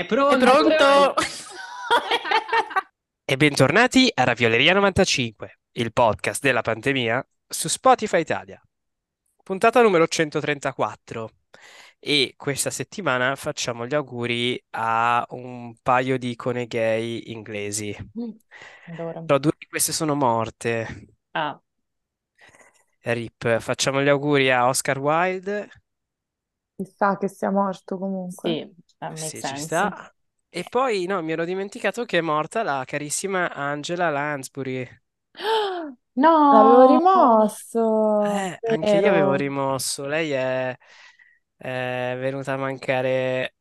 È È pronto? pronto? E bentornati a Ravioleria 95, il podcast della pandemia su Spotify Italia. Puntata numero 134. E questa settimana facciamo gli auguri a un paio di icone gay inglesi. Allora. Però due di queste sono morte. Ah, RIP. Facciamo gli auguri a Oscar Wilde. Chissà che sia morto comunque. sì, that makes Sì, ci sense. sta. E poi, no, mi ero dimenticato che è morta la carissima Angela Lansbury. L'avevo No! rimosso. Eh, anche io avevo Vero. rimosso. Lei è, è venuta a mancare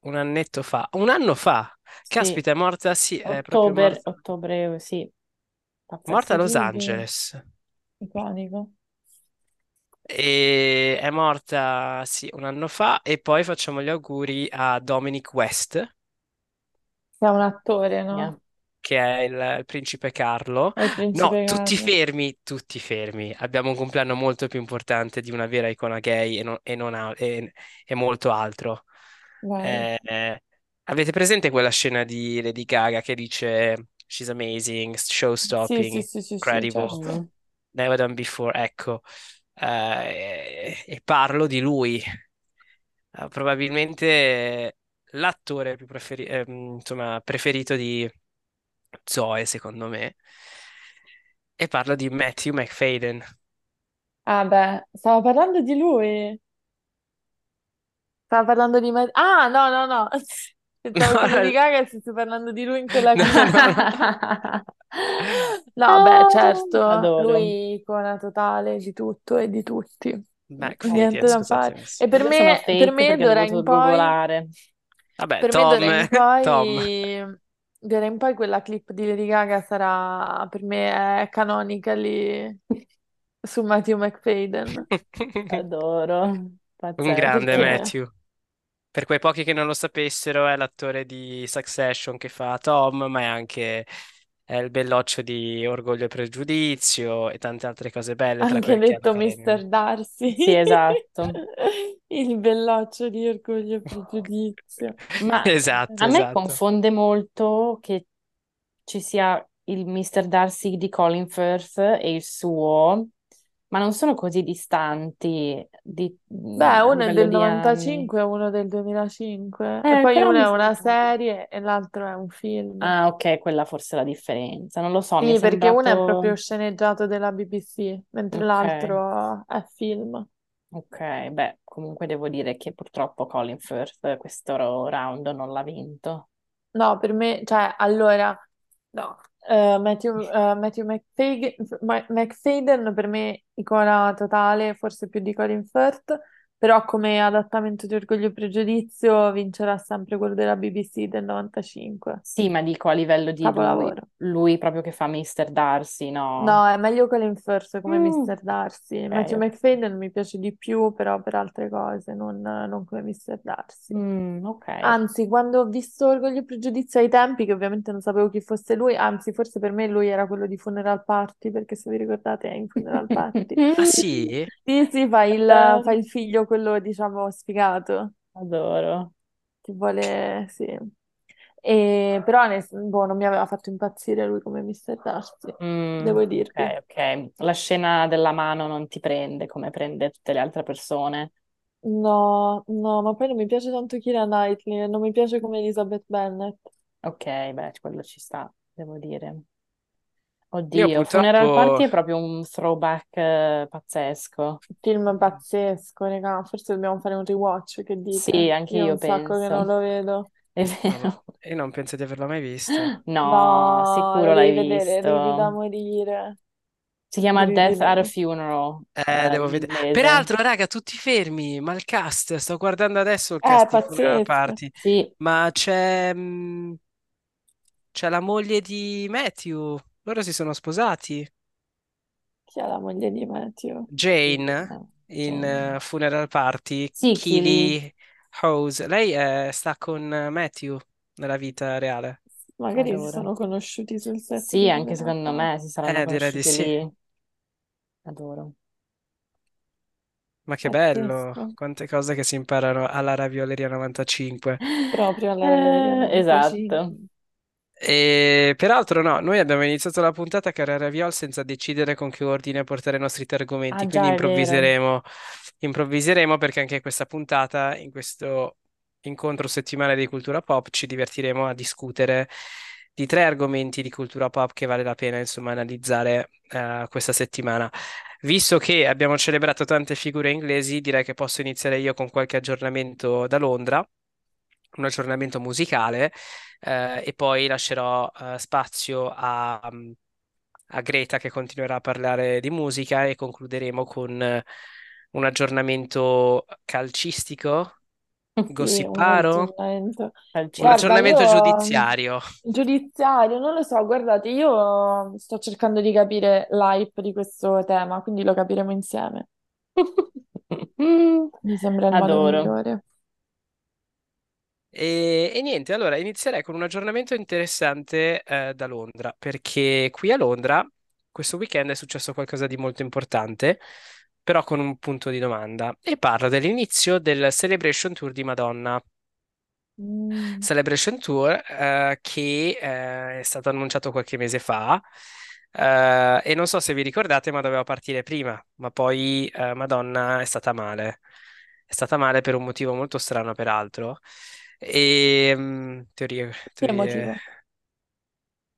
un annetto fa. Un anno fa. Sì, Caspita, è morta, sì, è proprio ottobre, morta. ottobre, sì, Morta a. Los. Angeles. Iconico. E è morta, sì, un anno fa. E poi facciamo gli auguri a Dominic West, Che è un attore, no? che è il, il principe Carlo. È il No, principe tutti Carlo. fermi, tutti fermi. Abbiamo un compleanno molto più importante di una vera icona gay e, non- e non ha- e- e molto altro. Vai. Eh, eh, avete presente quella scena di Lady Gaga che dice She's amazing, Sì, show-stopping, sì, sì, sì, sì, incredible, certo. Never done before. Ecco, Eh, e parlo di lui. Eh, probabilmente l'attore più preferi- ehm, insomma, preferito di Zoe, secondo me. E parlo di Matthew McFadden. Ah, beh, stavo parlando di lui. Stavo parlando di me. Ah, no, no, no. Pensavo che Lady Gaga stesse parlando di lui in quella No, clip. no. No, beh, certo, Adoro. lui icona totale di tutto e di tutti. McFadden, Niente da fare. E per Io me, fake per me d'ora in poi, googolare. Vabbè, per me d'ora in Tom, Tom. poi, d'ora in poi quella clip di Lady Gaga sarà, per me, è canonica lì su Matthew McFadden. Adoro, Un pazzesco. grande Perché? Matthew. Per quei pochi che non lo sapessero, è l'attore di Succession che fa Tom, ma è anche è il belloccio di Orgoglio e Pregiudizio e tante altre cose belle, tra Anche cui anche detto. Karenina. Darcy, Sì, esatto. il belloccio di Orgoglio e Pregiudizio. Ma Esatto, a me esatto. confonde molto che ci sia il Mr. Darcy di Colin Firth e il suo, ma non sono così distanti di, Beh, a uno è del di anni. 95 e uno del 2005. E Eh, poi però uno è una serie e l'altro è un film. Ah, ok, quella forse è la differenza. Non lo so, Sì, perché uno è sembrato... proprio sceneggiato della BBC, mentre Ok, l'altro è film. ok, beh, comunque devo dire che purtroppo Colin Firth questo round non l'ha vinto. No, per me, cioè, allora, no, eh, Matthew, eh, Matthew McFadden, Ma- McFadden per me icona totale, forse più di Colin Firth, però come adattamento di Orgoglio e Pregiudizio vincerà sempre quello della BBC del 95. Sì, ma dico a livello di lui, lui proprio che fa Mr. Darcy, no? No, è meglio Colin Firth come Mm, Mr. Darcy. ok, Matthew. McFadden mi piace di più, però per altre cose, non, non come Mr. Darcy. Mm, ok. Anzi, quando ho visto Orgoglio e Pregiudizio ai tempi, che ovviamente non sapevo chi fosse lui, anzi, forse per me lui era quello di Funeral Party, perché se vi ricordate è in Funeral Party. Ah sì? Sì, sì, fa il, Adoro. fa il figlio, quello diciamo sfigato, Adoro. che vuole, sì. E, però ne- boh, non mi aveva fatto impazzire lui come Mr. Darcy, Mm, devo ok, dirvi. ok. La scena della mano non ti prende come prende tutte le altre persone. No, no, ma poi non mi piace tanto Keira Knightley, non mi piace come Elizabeth Bennet. Ok, beh, quello ci sta, devo dire. Io Oddio, Funeral Party è proprio un throwback eh, pazzesco. Film pazzesco, raga. Forse dobbiamo fare un rewatch, che Sì, dite? anche Io è io un sacco che non penso. lo vedo. È No, no, vero. io non penso di averlo mai visto. No, No, sicuro l'hai devi vedere, ridi da visto. morire. Si chiama Ridi Death da at a. Funeral, Eh, eh, devo vedere. l'inglese. Peraltro, raga, tutti fermi, ma il cast, sto guardando adesso il Eh, cast di Funeral pazzesco. Party, Sì, ma c'è mm, c'è la moglie di Matthew, loro si sono sposati. Chi è la moglie di Matthew? Jane no, in Jane. eh, Funeral Party, Sì. Keely Hose, lei eh, sta con eh, Matthew nella vita reale. Magari si Adoro. sono conosciuti sul set Sì, di anche Funeral secondo me si saranno Eh, direi di conosciuti sì. lì. Adoro. Ma che bello, Pazzesco. quante cose che si imparano alla Ravioleria 95. Proprio alla Ravioleria Eh, 95. E peraltro no, noi abbiamo iniziato la puntata cara Raviol senza decidere con che ordine portare i nostri tre argomenti, Ah, quindi già, è vero. improvviseremo, improvviseremo perché anche questa puntata, in questo incontro settimanale di cultura pop, ci divertiremo a discutere di tre argomenti di cultura pop che vale la pena insomma analizzare eh, questa settimana. Visto che abbiamo celebrato tante figure inglesi, direi che posso iniziare io con qualche aggiornamento da Londra, un aggiornamento musicale, eh, e poi lascerò eh, spazio a, a Greta che continuerà a parlare di musica e concluderemo con eh, un aggiornamento calcistico, Sì, un gossiparo, aggiornamento. un Guarda, aggiornamento io giudiziario. giudiziario, non lo so, guardate, io sto cercando di capire l'hype di questo tema, quindi lo capiremo insieme. Mi sembra il modo Adoro. migliore. E, e niente, allora inizierei con un aggiornamento interessante eh, da Londra, perché qui a Londra questo weekend è successo qualcosa di molto importante, però con un punto di domanda, e parlo dell'inizio del Celebration Tour di Madonna. Mm, Celebration Tour eh, che eh, è stato annunciato qualche mese fa eh, e non so se vi ricordate, ma doveva partire prima, ma poi eh, Madonna è stata male. È stata male per un motivo molto strano, peraltro. E mm, teorie, Per che teorie... motivo?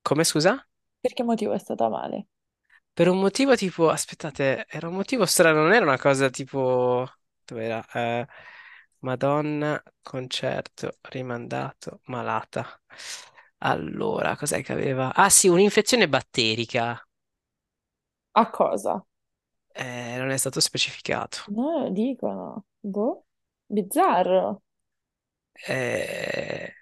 Come scusa? Per che motivo è stata male? Per un motivo tipo, aspettate, era un motivo strano, non era una cosa tipo, dove era? Eh, Madonna, concerto rimandato, malata. Allora, cos'è che aveva? Ah sì, un'infezione batterica, A cosa? Eh, non è stato specificato. No, dicono. Boh, bizzarro. Eh,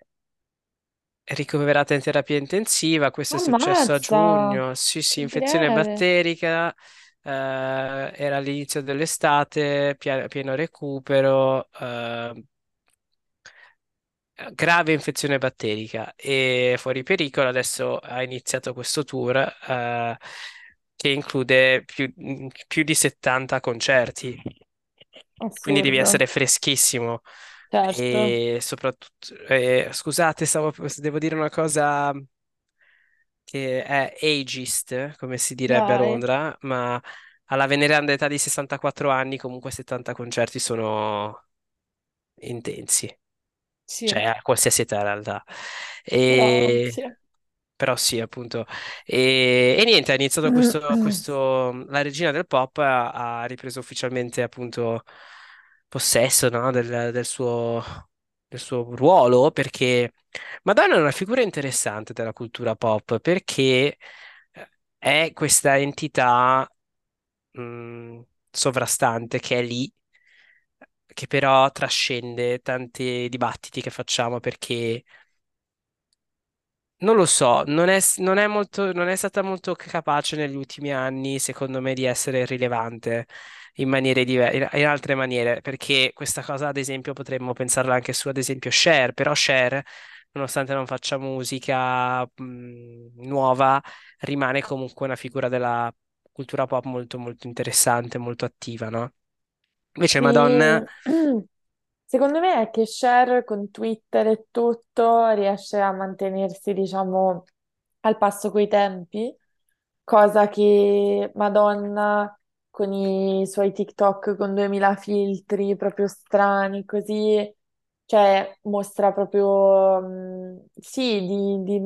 È ricoverata in terapia intensiva, questo è successo a Ammazza, giugno. Sì, sì, infezione greve. batterica, eh, era all'inizio dell'estate, pia- pieno recupero, eh, grave infezione batterica e fuori pericolo. Adesso ha iniziato questo tour, eh, che include più, più di 70 concerti, quindi devi Assurdo. essere freschissimo. Certo. E soprattutto, eh, scusate, stavo- devo dire una cosa che è ageist, come si direbbe a Vai. Londra, ma alla veneranda età di 64 anni comunque 70 concerti sono intensi, cioè Sì, a qualsiasi età in realtà. però E... sì. Però sì, appunto. E, e niente, ha iniziato questo, questo... La regina del pop ha, ha ripreso ufficialmente appunto possesso, no, del, del suo, del suo ruolo, perché Madonna è una figura interessante della cultura pop, perché eh, è questa entità mh, sovrastante che è lì, che però trascende tanti dibattiti che facciamo perché non lo so, non è, non è molto, non è stata molto capace negli ultimi anni, secondo me, di essere rilevante in maniere diverse, in altre maniere, perché questa cosa, ad esempio, potremmo pensarla anche su, ad esempio, Cher, però Cher, nonostante non faccia musica, mh, nuova, rimane comunque una figura della cultura pop molto, molto interessante, molto attiva, no? Invece Sì, Madonna, secondo me è che Cher con Twitter e tutto riesce a mantenersi, diciamo, al passo coi tempi, cosa che Madonna con i suoi TikTok con 2000 filtri proprio strani, così, cioè mostra proprio, mm, sì, di, di-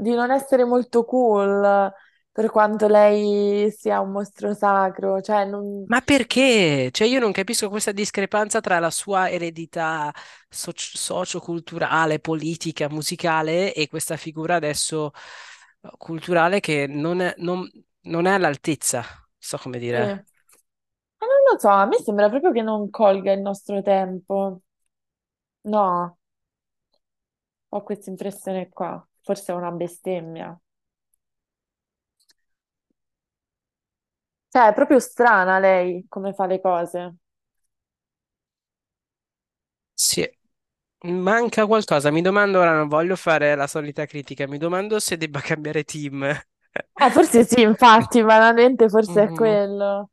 di non essere molto cool per quanto lei sia un mostro sacro, cioè non... Ma perché? Cioè, io non capisco questa discrepanza tra la sua eredità soci- socioculturale, politica, musicale e questa figura adesso eh, culturale che non è, non- non è all'altezza, so come Sì. dire. Ma non lo so, a me sembra proprio che non colga il nostro tempo. No, ho questa impressione qua. Forse è una bestemmia. Cioè, è proprio strana lei come fa le cose. Sì, manca qualcosa. Mi domando, ora non voglio fare la solita critica, mi domando se debba cambiare team. Eh, forse sì, infatti, banalmente forse è Mm. quello.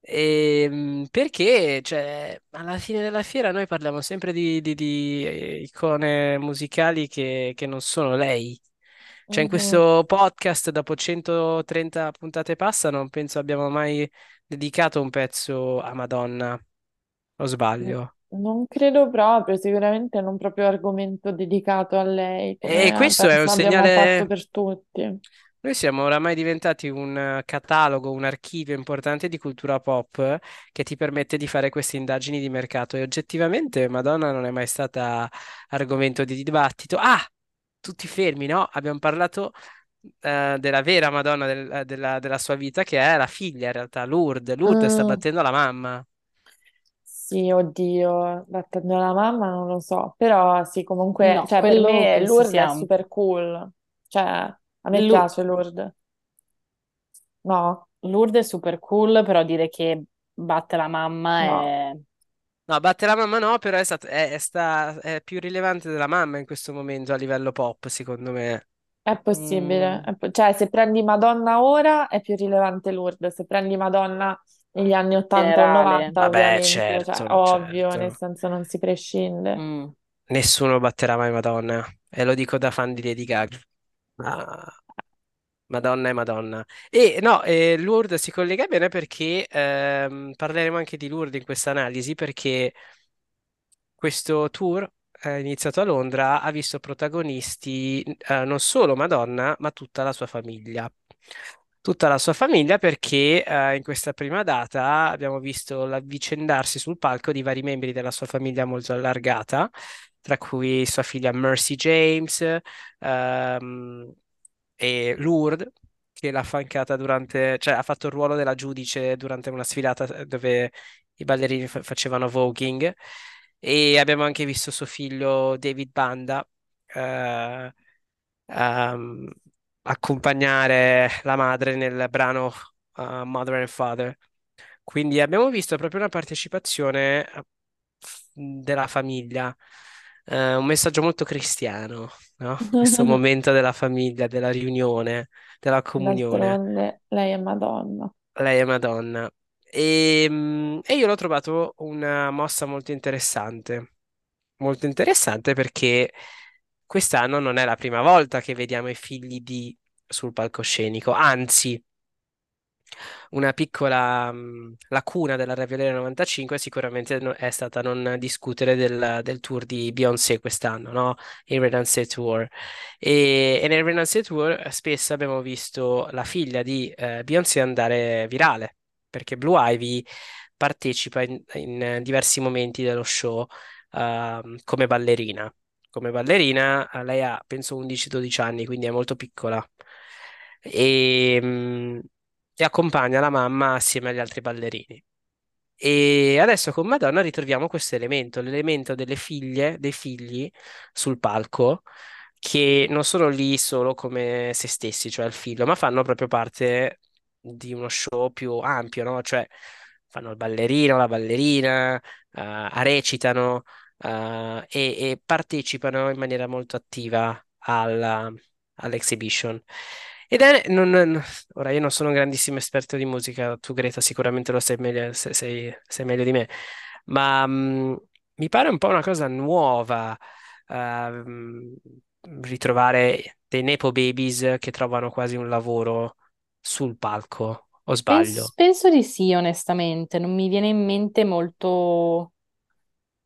Ehm, perché, cioè, alla fine della fiera noi parliamo sempre di, di- di, eh, icone musicali che, che non sono lei. Cioè, in Mhm. questo podcast, dopo 130 puntate passa, non penso abbiamo mai dedicato un pezzo a Madonna, o sbaglio? Non credo proprio, sicuramente non proprio argomento dedicato a lei, E come questo è un penso abbiamo fatto segnale. per tutti. Noi siamo oramai diventati un eh, catalogo, un archivio importante di cultura pop che ti permette di fare queste indagini di mercato e oggettivamente Madonna non è mai stata argomento di dibattito. Ah, tutti fermi, no? Abbiamo parlato eh, della vera Madonna del- eh, della, della sua vita che è la figlia in realtà, Lourdes. Lourdes sta Mm, battendo la mamma. Sì, oddio, battendo la mamma non lo so, però sì, comunque, No, cioè per quello me penso Lourdes è sia... super cool, cioè a me Lu- piace Lourdes, no? Lourdes è super cool, però dire che batte la mamma No, è... No, batte la mamma no, però è, stat- è- è sta- è più rilevante della mamma in questo momento a livello pop, secondo me. è possibile, Mm, è po- cioè se prendi Madonna ora è più rilevante Lourdes, se prendi Madonna negli anni 80 o generale. 90 Vabbè, ovviamente, cioè certo, ovvio, nel certo. senso non si prescinde. Mm. Nessuno batterà mai Madonna, e lo dico da fan di Lady Gaga. Ah, Madonna è Madonna. E no, eh, Lourdes si collega bene perché ehm, parleremo anche di Lourdes in questa analisi, perché questo tour, eh, iniziato a Londra, ha visto protagonisti eh, non solo Madonna, ma tutta la sua famiglia. Tutta la sua famiglia perché eh, in questa prima data abbiamo visto l'avvicendarsi sul palco di vari membri della sua famiglia molto allargata, tra cui sua figlia Mercy James ehm, e Lourdes, che l'ha affiancata durante, cioè ha fatto il ruolo della giudice durante una sfilata dove i ballerini fa- facevano voguing. E abbiamo anche visto suo figlio David Banda eh, ehm, accompagnare la madre nel brano eh, Mother and Father. Quindi abbiamo visto proprio una partecipazione eh, della famiglia, eh, un messaggio molto cristiano, no? Questo momento della famiglia, della riunione, della comunione. D'altronde lei è Madonna. Lei è Madonna. E, mm, e io l'ho trovato una mossa molto interessante. Molto interessante perché quest'anno non è la prima volta che vediamo i figli di sul palcoscenico, anzi, una piccola mh, lacuna della Raviolera 95 sicuramente è stata non discutere del, del tour di Beyoncé quest'anno, no? Il Renaissance Tour. E, e nel Renaissance Tour spesso abbiamo visto la figlia di eh, Beyoncé andare virale, perché Blue Ivy partecipa in, in diversi momenti dello show ehm, come ballerina. Come ballerina, lei ha penso 11-12 anni, quindi è molto piccola. E, mm, e accompagna la mamma assieme agli altri ballerini. E adesso con Madonna ritroviamo questo elemento, l'elemento delle figlie, dei figli sul palco, che non sono lì solo come se stessi, cioè il figlio, ma fanno proprio parte di uno show più ampio, no? Cioè fanno il ballerino, la ballerina, eh, recitano, eh, e, e partecipano in maniera molto attiva alla- all'exhibition. Ed è, non- non- ora io non sono un grandissimo esperto di musica, tu Greta sicuramente lo sai meglio, se- sei, sei meglio di me, ma mm, mi pare un po' una cosa nuova ehm, ritrovare dei Nepo Babies che trovano quasi un lavoro sul palco, o Penso, sbaglio? penso di sì, onestamente. Non mi viene in mente molto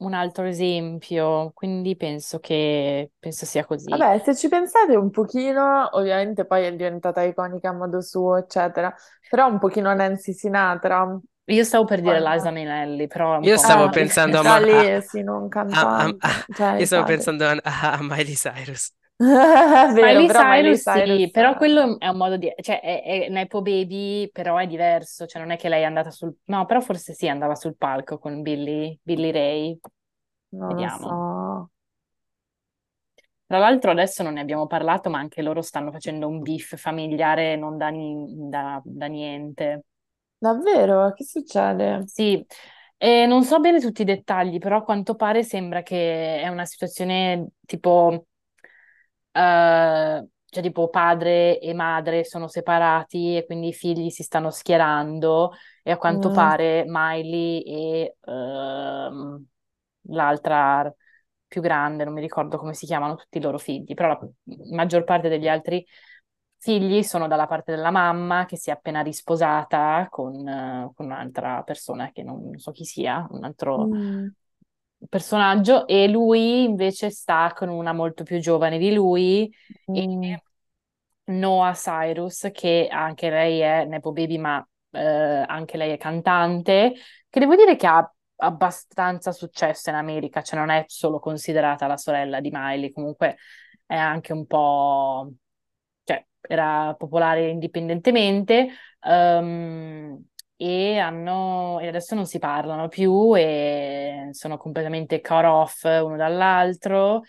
un altro esempio, quindi penso che penso sia così. Vabbè, se ci pensate un pochino, ovviamente poi è diventata iconica a modo suo, eccetera, però un pochino Nancy Sinatra, Io stavo per dire. Liza Minnelli, però Io stavo pensando a, Ma- a- a- io stavo pensando a Miley Cyrus. Vero, Miley però Miley Cyrus sì, Cyrus... però eh, quello è un modo di... cioè è, è Nepo Baby, però è diverso, cioè non è che lei è andata sul... No, però forse sì, andava sul palco con Billy, Billy Ray. non lo Vediamo. so. Tra l'altro adesso non ne abbiamo parlato, ma anche loro stanno facendo un beef familiare non da, ni- da- da niente. Davvero? Che succede? Sì, e non so bene tutti i dettagli, però a quanto pare sembra che è una situazione tipo... eh, cioè tipo padre e madre sono separati e quindi i figli si stanno schierando e a quanto Mm. pare Miley e ehm, l'altra più grande, non mi ricordo come si chiamano tutti i loro figli, però la maggior parte degli altri figli sono dalla parte della mamma che si è appena risposata con, eh, con un'altra persona che non, non so chi sia, un altro Mm. Personaggio, e lui invece sta con una molto più giovane di lui Mm. Noah Cyrus, che anche lei è Nepo Baby, ma eh, anche lei è cantante, che devo dire che ha abbastanza successo in America, cioè non è solo considerata la sorella di Miley, comunque è anche un po', cioè era popolare indipendentemente, ehm, e hanno, e adesso non si parlano più e sono completamente cut off uno dall'altro.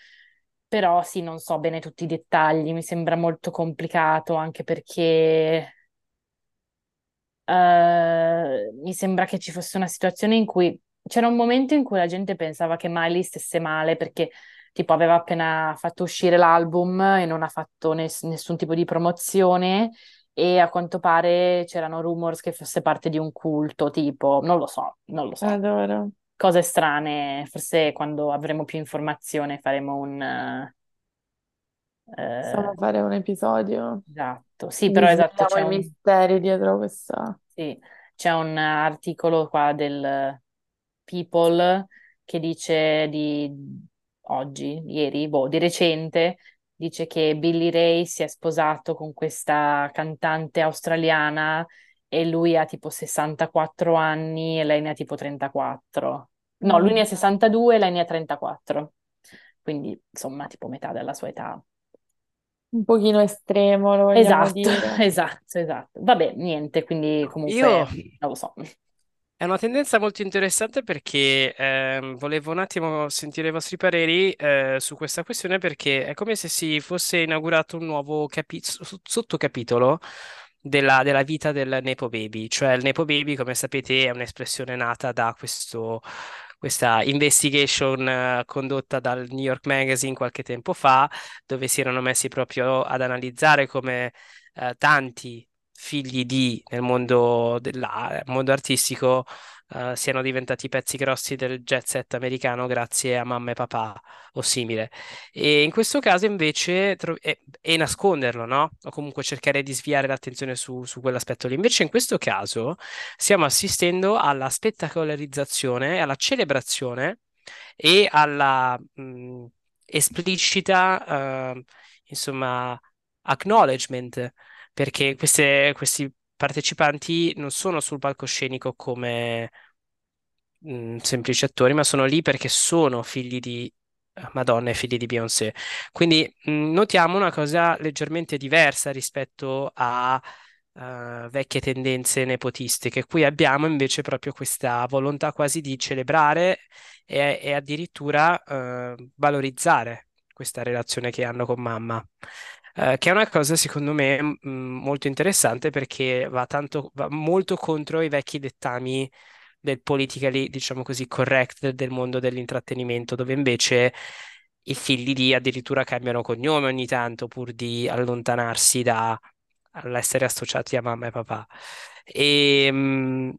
Però sì, non so bene tutti i dettagli, mi sembra molto complicato anche perché eh, mi sembra che ci fosse una situazione in cui c'era un momento in cui la gente pensava che Miley stesse male perché tipo aveva appena fatto uscire l'album e non ha fatto ness- nessun tipo di promozione e a quanto pare c'erano rumors che fosse parte di un culto, tipo, non lo so, non lo so. Adoro. Cose strane, forse quando avremo più informazione faremo un... eh, Possiamo eh, fare un episodio. esatto, sì, però esatto, c'è i un... misteri dietro questa. Sì, c'è un articolo qua del People che dice di oggi, ieri, boh, di recente, dice che Billy Ray si è sposato con questa cantante australiana e lui ha tipo 64 anni e lei ne ha tipo 34. No, lui ne ha Mm. 62 e lei ne ha 34. Quindi, insomma, tipo metà della sua età. Un pochino estremo, lo vogliamo Esatto, dire. esatto, esatto. Vabbè, niente, quindi comunque Io non lo so. È una tendenza molto interessante perché ehm, volevo un attimo sentire i vostri pareri eh, su questa questione perché è come se si fosse inaugurato un nuovo sottocapitolo della, della vita del Nepo Baby. Cioè il Nepo Baby, come sapete, è un'espressione nata da questo, questa investigation eh, condotta dal New York Magazine qualche tempo fa, dove si erano messi proprio ad analizzare come eh, tanti figli di nel mondo, mondo artistico eh, siano diventati pezzi grossi del jet set americano grazie a mamma e papà o simile. E in questo caso invece e, e nasconderlo, no? O comunque cercare di sviare l'attenzione su, su quell'aspetto lì. Invece in questo caso stiamo assistendo alla spettacolarizzazione, alla celebrazione e alla mh, esplicita, eh, insomma, acknowledgement perché queste- questi partecipanti non sono sul palcoscenico come mh, semplici attori, ma sono lì perché sono figli di eh, Madonna e figli di Beyoncé. Quindi mh, notiamo una cosa leggermente diversa rispetto a eh, vecchie tendenze nepotistiche. Qui abbiamo invece proprio questa volontà quasi di celebrare e, e addirittura eh, valorizzare questa relazione che hanno con mamma. Eh, che è una cosa secondo me mh, molto interessante perché va tanto, va molto contro i vecchi dettami del politically, diciamo così, correct del mondo dell'intrattenimento, dove invece i figli di addirittura cambiano cognome ogni tanto pur di allontanarsi da all'essere associati a mamma e papà. E, mh,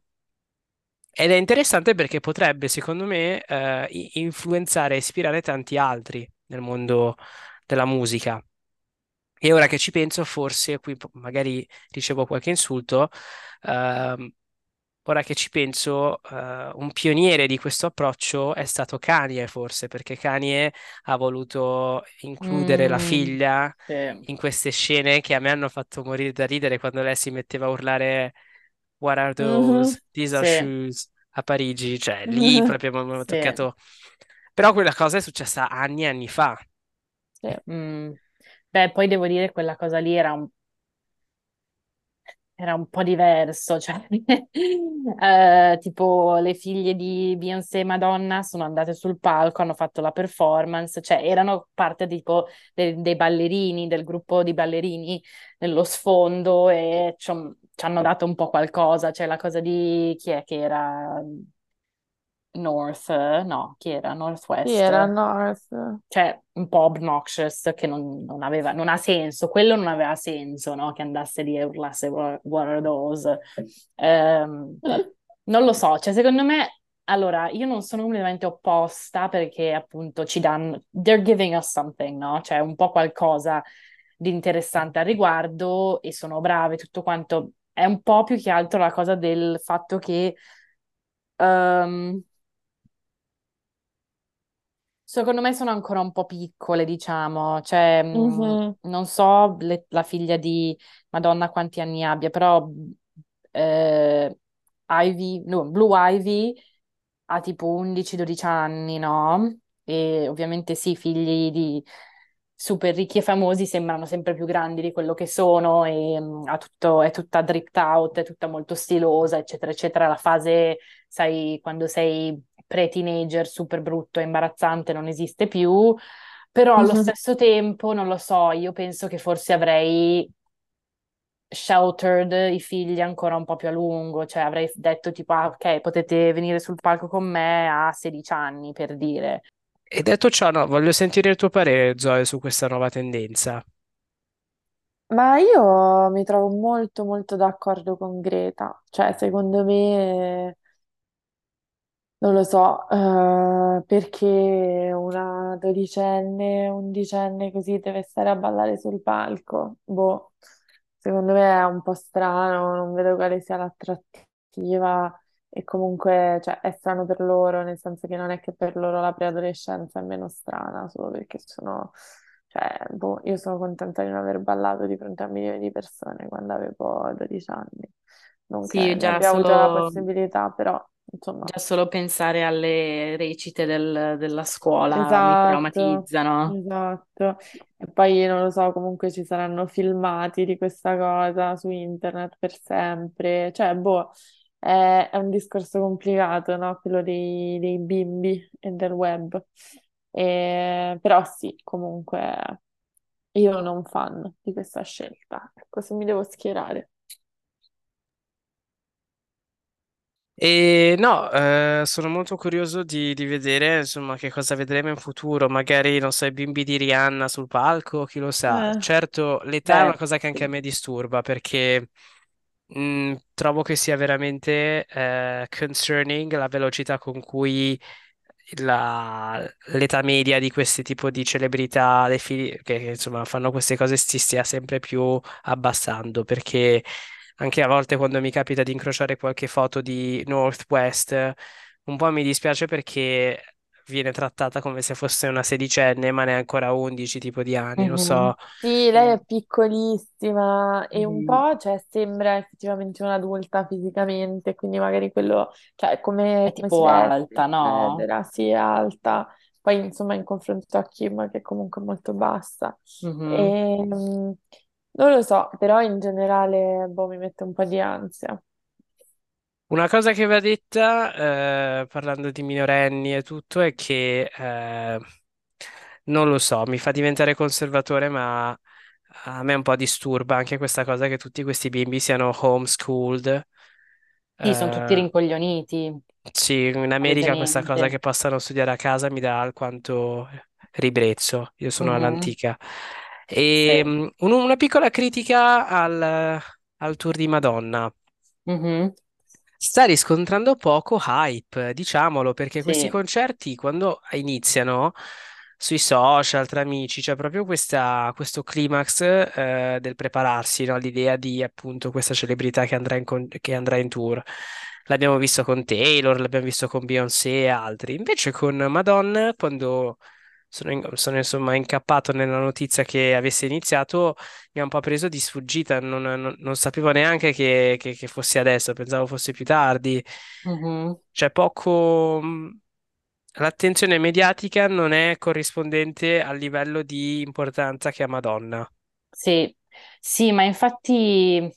ed è interessante perché potrebbe, secondo me, eh, influenzare e ispirare tanti altri nel mondo della musica. E ora che ci penso, forse qui magari ricevo qualche insulto, ehm, ora che ci penso, eh, un pioniere di questo approccio è stato Kanye, forse, perché Kanye ha voluto includere la Mm, figlia sì. in queste scene che a me hanno fatto morire da ridere quando lei si metteva a urlare What are Mhm. those? These are Sì, shoes a Parigi, cioè lì proprio mi hanno sì. toccato. Però quella cosa è successa anni e anni fa. Mm. Beh, poi devo dire quella cosa lì era un, era un po' diverso, cioè, eh, tipo le figlie di Beyoncé e Madonna sono andate sul palco, hanno fatto la performance, cioè erano parte tipo de- dei ballerini, del gruppo di ballerini nello sfondo e ci hanno dato un po' qualcosa, cioè la cosa di chi è che era North, no, chi era? Northwest, era North. cioè un po' obnoxious che non, non aveva, non ha senso, quello non aveva senso, no? Che andasse lì e urlasse what are those? Ehm, non lo so, cioè secondo me, allora, io non sono completamente opposta perché appunto ci danno, they're giving us something, no? Cioè un po' qualcosa di interessante al riguardo e sono brave, tutto quanto. È un po' più che altro la cosa del fatto che ehm, secondo me sono ancora un po' piccole, diciamo, cioè mh, Mhm. non so le- la figlia di Madonna quanti anni abbia, però eh, Ivy, no, Blue Ivy ha tipo 11-12 anni, no? E ovviamente sì, figli di super ricchi e famosi sembrano sempre più grandi di quello che sono e mm, ha tutto, è tutta dripped out, è tutta molto stilosa, eccetera, eccetera. La fase, sai, quando sei pre-teenager, super brutto e imbarazzante, non esiste più. Però allo Mhm. stesso tempo, non lo so, io penso che forse avrei sheltered i figli ancora un po' più a lungo, cioè avrei detto tipo, ah, ok, potete venire sul palco con me a 16 anni, per dire. E detto ciò, no, voglio sentire il tuo parere, Zoe, su questa nuova tendenza. Ma io mi trovo molto molto d'accordo con Greta, cioè secondo me Non lo so, eh, perché una dodicenne, undicenne così deve stare a ballare sul palco. Boh, secondo me è un po' strano, non vedo quale sia l'attrattiva e comunque, cioè, è strano per loro, nel senso che non è che per loro la preadolescenza è meno strana, solo perché sono, cioè, boh, io sono contenta di non aver ballato di fronte a milioni di persone quando avevo 12 anni. Non che Sì, ne già abbia avuto la solo, possibilità, però, insomma. già solo pensare alle recite del- della scuola mi Esatto, traumatizzano. esatto. E poi non lo so, comunque ci saranno filmati di questa cosa su internet per sempre. Cioè, boh, è, è un discorso complicato, no? Quello dei, dei bimbi e del web. E- però sì, comunque io non fan di questa scelta. Ecco, se mi devo schierare. E no, eh, sono molto curioso di, di vedere, insomma, che cosa vedremo in futuro. Magari, non so, i bimbi di Rihanna sul palco, chi lo sa. Eh, Certo, l'età è una Beh, cosa che anche a me disturba perché mh, trovo che sia veramente eh, concerning la velocità con cui la- l'età media di questi tipo di celebrità, dei figli, che, che, insomma fanno queste cose, si stia sempre più abbassando perché anche a volte quando mi capita di incrociare qualche foto di Northwest, un po' mi dispiace perché viene trattata come se fosse una sedicenne, ma ne ha ancora 11 tipo di anni, non Mhm. so. Sì, lei è piccolissima e un Mhm. po', cioè, sembra effettivamente un'adulta fisicamente, quindi magari quello, cioè, come, È come si tipo veste, alta, no? eccetera, sì, è alta, poi insomma in confronto a Kim che è comunque molto bassa. Mhm. E, mm, non lo so, però in generale, boh, mi mette un po' di ansia. Una cosa che va detta, eh, parlando di minorenni e tutto, è che eh, non lo so, mi fa diventare conservatore, ma a me un po' disturba anche questa cosa che tutti questi bimbi siano homeschooled. Sì, sono tutti Eh, rincoglioniti, sì, in America questa cosa che possano studiare a casa mi dà alquanto ribrezzo. Io sono Mhm. all'antica. E, mm, un- una piccola critica al, al tour di Madonna. Mhm. Sta riscontrando poco hype, diciamolo, perché questi concerti quando iniziano sui social, tra amici, c'è proprio questa- questo climax eh, del prepararsi, no? L'idea di appunto questa celebrità che andrà in, con- che andrà in tour. L'abbiamo visto con Taylor, l'abbiamo visto con Beyoncé e altri. Invece con Madonna, quando sono, in- sono, insomma incappato nella notizia che avesse iniziato, mi ha un po' preso di sfuggita, non, non- non sapevo neanche che, che- che fosse adesso, pensavo fosse più tardi. Mhm. C'è poco, mh, l'attenzione mediatica non è corrispondente al livello di importanza che ha Madonna. Sì. Sì, ma infatti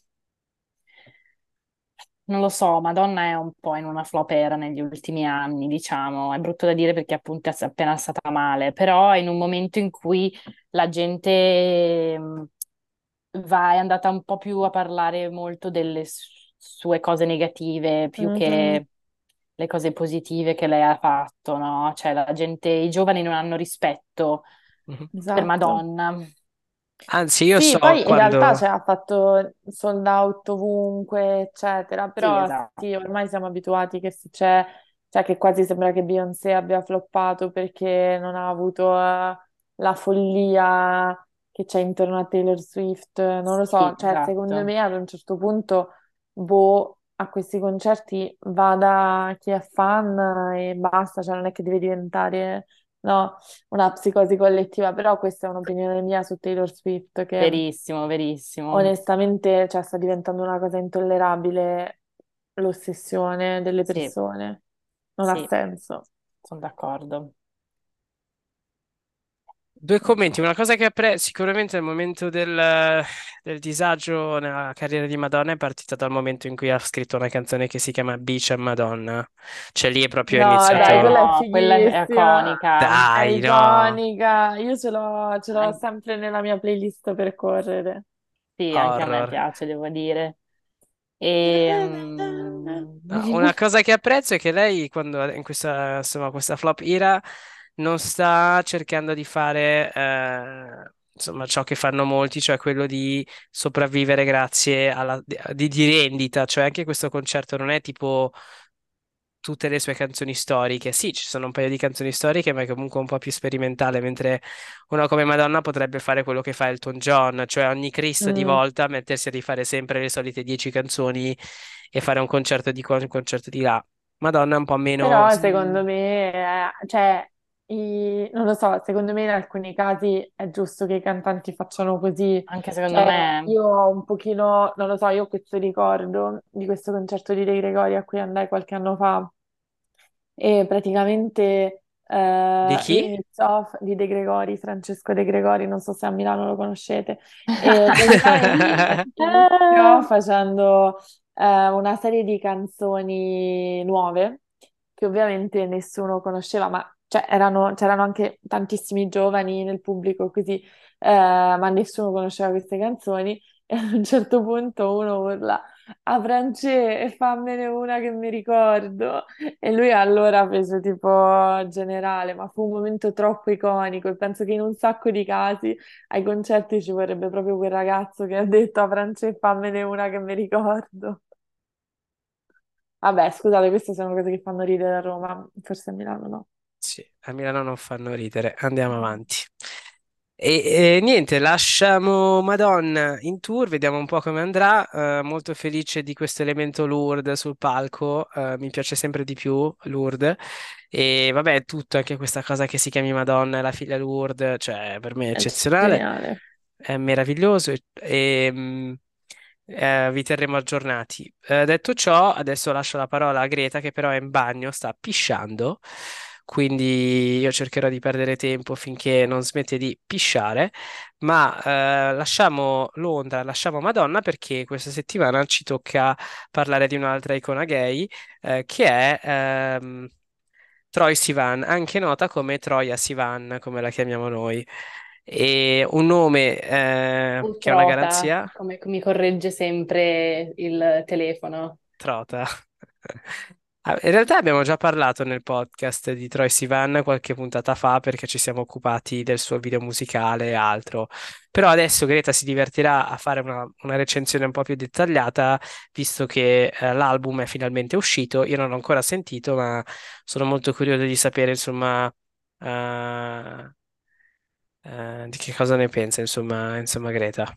non lo so, Madonna è un po' in una flopera negli ultimi anni, diciamo. È brutto da dire perché appunto è appena stata male, però in un momento in cui la gente mh, va, è andata un po' più a parlare molto delle sue cose negative, più Mhm. che le cose positive che lei ha fatto, no? Cioè la gente, i giovani non hanno rispetto Mhm. per Esatto. Madonna. Anzi, io Sì, so poi in realtà quando... cioè, ha fatto sold out ovunque, eccetera, Sì, però esatto. sì, ormai siamo abituati che se c'è, cioè che quasi sembra che Beyoncé abbia floppato perché non ha avuto eh, la follia che c'è intorno a Taylor Swift, non lo so, Sì, cioè secondo esatto. me ad un certo punto, boh, a questi concerti vada chi è fan e basta, cioè non è che deve diventare, no, una psicosi collettiva, però questa è un'opinione mia su Taylor Swift che Verissimo, verissimo. onestamente, cioè, sta diventando una cosa intollerabile l'ossessione delle Sì, persone. Non ha sì, senso. sono d'accordo. Due commenti, una cosa che apprezzo sicuramente al momento del, del disagio nella carriera di Madonna è partita dal momento in cui ha scritto una canzone che si chiama Beach and Madonna, cioè lì è proprio No, dai, quella è iniziato, No, quella è fighissima. iconica. È dai, no, iconica. Io ce l'ho ce l'ho An- sempre nella mia playlist per correre. Sì, anche a me horror. piace, devo dire. E, No, una cosa che apprezzo è che lei, quando in questa, insomma, questa flop era, non sta cercando di fare eh, insomma, ciò che fanno molti, cioè quello di sopravvivere grazie alla di, di rendita. Cioè, anche questo concerto non è tipo tutte le sue canzoni storiche. Sì, ci sono un paio di canzoni storiche, ma è comunque un po' più sperimentale, mentre una come Madonna potrebbe fare quello che fa Elton John, cioè ogni Cristo di Mm. volta mettersi a rifare sempre le solite dieci canzoni e fare un concerto di qua, un concerto di là. Madonna è un po' meno... Però secondo me, eh, cioè, i- non lo so, secondo me in alcuni casi è giusto che i cantanti facciano così. anche secondo Cioè, me, io ho un pochino, non lo so, io ho questo ricordo di questo concerto di De Gregori a cui andai qualche anno fa e praticamente Di eh, chi? iniziò di De Gregori, Francesco De Gregori, non so se a Milano lo conoscete, e iniziò facendo eh, una serie di canzoni nuove che ovviamente nessuno conosceva, ma cioè, erano, c'erano anche tantissimi giovani nel pubblico così, eh, ma nessuno conosceva queste canzoni e ad un certo punto uno urla a Francesco e fammene una che mi ricordo e lui allora fece tipo generale, ma fu un momento troppo iconico e penso che in un sacco di casi ai concerti ci vorrebbe proprio quel ragazzo che ha detto a Francesco fammene una che mi ricordo. Vabbè, scusate, queste sono cose che fanno ridere a Roma, forse a Milano no. Sì, a Milano non fanno ridere, andiamo avanti. E, e niente, lasciamo Madonna in tour, vediamo un po' come andrà. Eh, molto felice di questo elemento Lourdes sul palco, eh, mi piace sempre di più Lourdes. E vabbè, è tutto, anche questa cosa che si chiami Madonna e la figlia Lourdes, cioè per me è eccezionale, geniale. è meraviglioso e, e, mh, eh, vi terremo aggiornati. Eh, detto ciò, adesso lascio la parola a Greta che però è in bagno, sta pisciando, quindi io cercherò di perdere tempo finché non smette di pisciare, ma eh, lasciamo Londra, lasciamo Madonna perché questa settimana ci tocca parlare di un'altra icona gay eh, che è ehm, Troye Sivan, anche nota come Troia Sivan, come la chiamiamo noi. E un nome eh, che è una garanzia, come mi corregge sempre il telefono. Trota. Ah, In realtà abbiamo già parlato nel podcast di Troye Sivan qualche puntata fa perché ci siamo occupati del suo video musicale e altro. Però adesso Greta si divertirà a fare una, una recensione un po' più dettagliata, visto che eh, l'album è finalmente uscito. Io non l'ho ancora sentito, ma sono molto curioso di sapere, insomma, eh, eh, di che cosa ne pensa, insomma, insomma, Greta.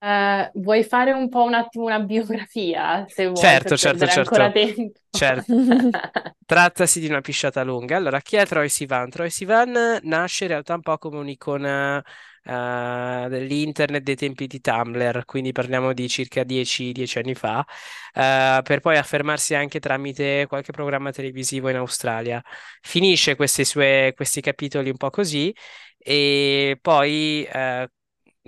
Eh, vuoi fare un po' un attimo una biografia, se vuoi, Certo, certo, certo. tempo? Certo. Trattasi di una pisciata lunga. Allora, chi è Troye Sivan? Troye Sivan nasce in realtà un po' come un'icona eh, dell'internet dei tempi di Tumblr, quindi parliamo di circa 10, 10 anni fa, eh, per poi affermarsi anche tramite qualche programma televisivo in Australia. Finisce questi, sue, questi capitoli un po' così e poi eh,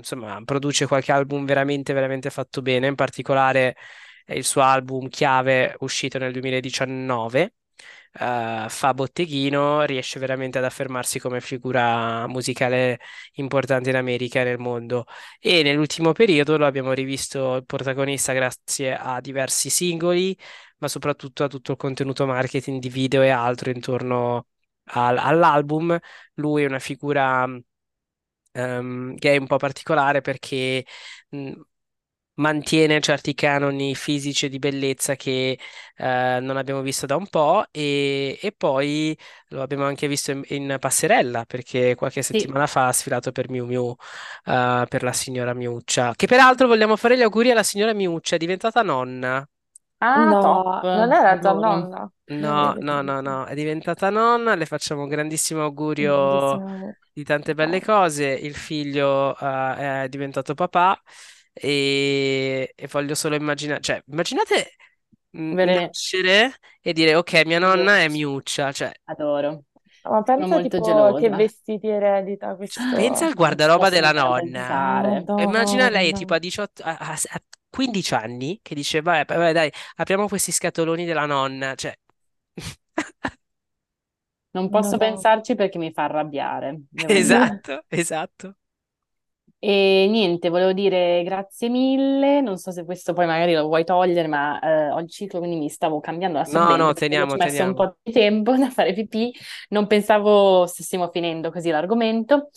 insomma produce qualche album veramente, veramente fatto bene, in particolare è il suo album chiave uscito nel 2019 eh, fa botteghino, riesce veramente ad affermarsi come figura musicale importante in America e nel mondo. E nell'ultimo periodo lo abbiamo rivisto il protagonista grazie a diversi singoli, ma soprattutto a tutto il contenuto marketing di video e altro intorno al- all'album. Lui è una figura ehm, gay un po' particolare perché mh, mantiene certi canoni fisici e di bellezza che eh, non abbiamo visto da un po' e, e poi lo abbiamo anche visto in, in passerella perché qualche Sì. settimana fa ha sfilato per Miu Miu eh, per la signora Miuccia che peraltro vogliamo fare gli auguri alla signora Miuccia è diventata nonna Ah, No, top, non era già nonna. No, no, no, no, è diventata nonna, le facciamo un grandissimo augurio Grandissimo. Di tante belle cose. Il figlio eh, è diventato papà e, e voglio solo immaginare, cioè, immaginate Vere- nascere e dire ok, mia nonna è Miuccia, cioè, Adoro. Ma Sono pensa molto tipo gelosa. che vestiti eredita questo. pensa al guardaroba posso della nonna. pensare. Immagina lei tipo a 18, a, a- a 15 anni che dice, vabbè, vabbè, dai, apriamo questi scatoloni della nonna, cioè... Non posso No. pensarci perché mi fa arrabbiare. Esatto, esatto. E niente, volevo dire grazie mille. Non so se questo poi magari lo vuoi togliere, ma eh, ho il ciclo, quindi mi stavo cambiando No, l'assorbente no, perché teniamo, ho messo un teniamo. po' di tempo da fare pipì. Non pensavo stessimo finendo così l'argomento.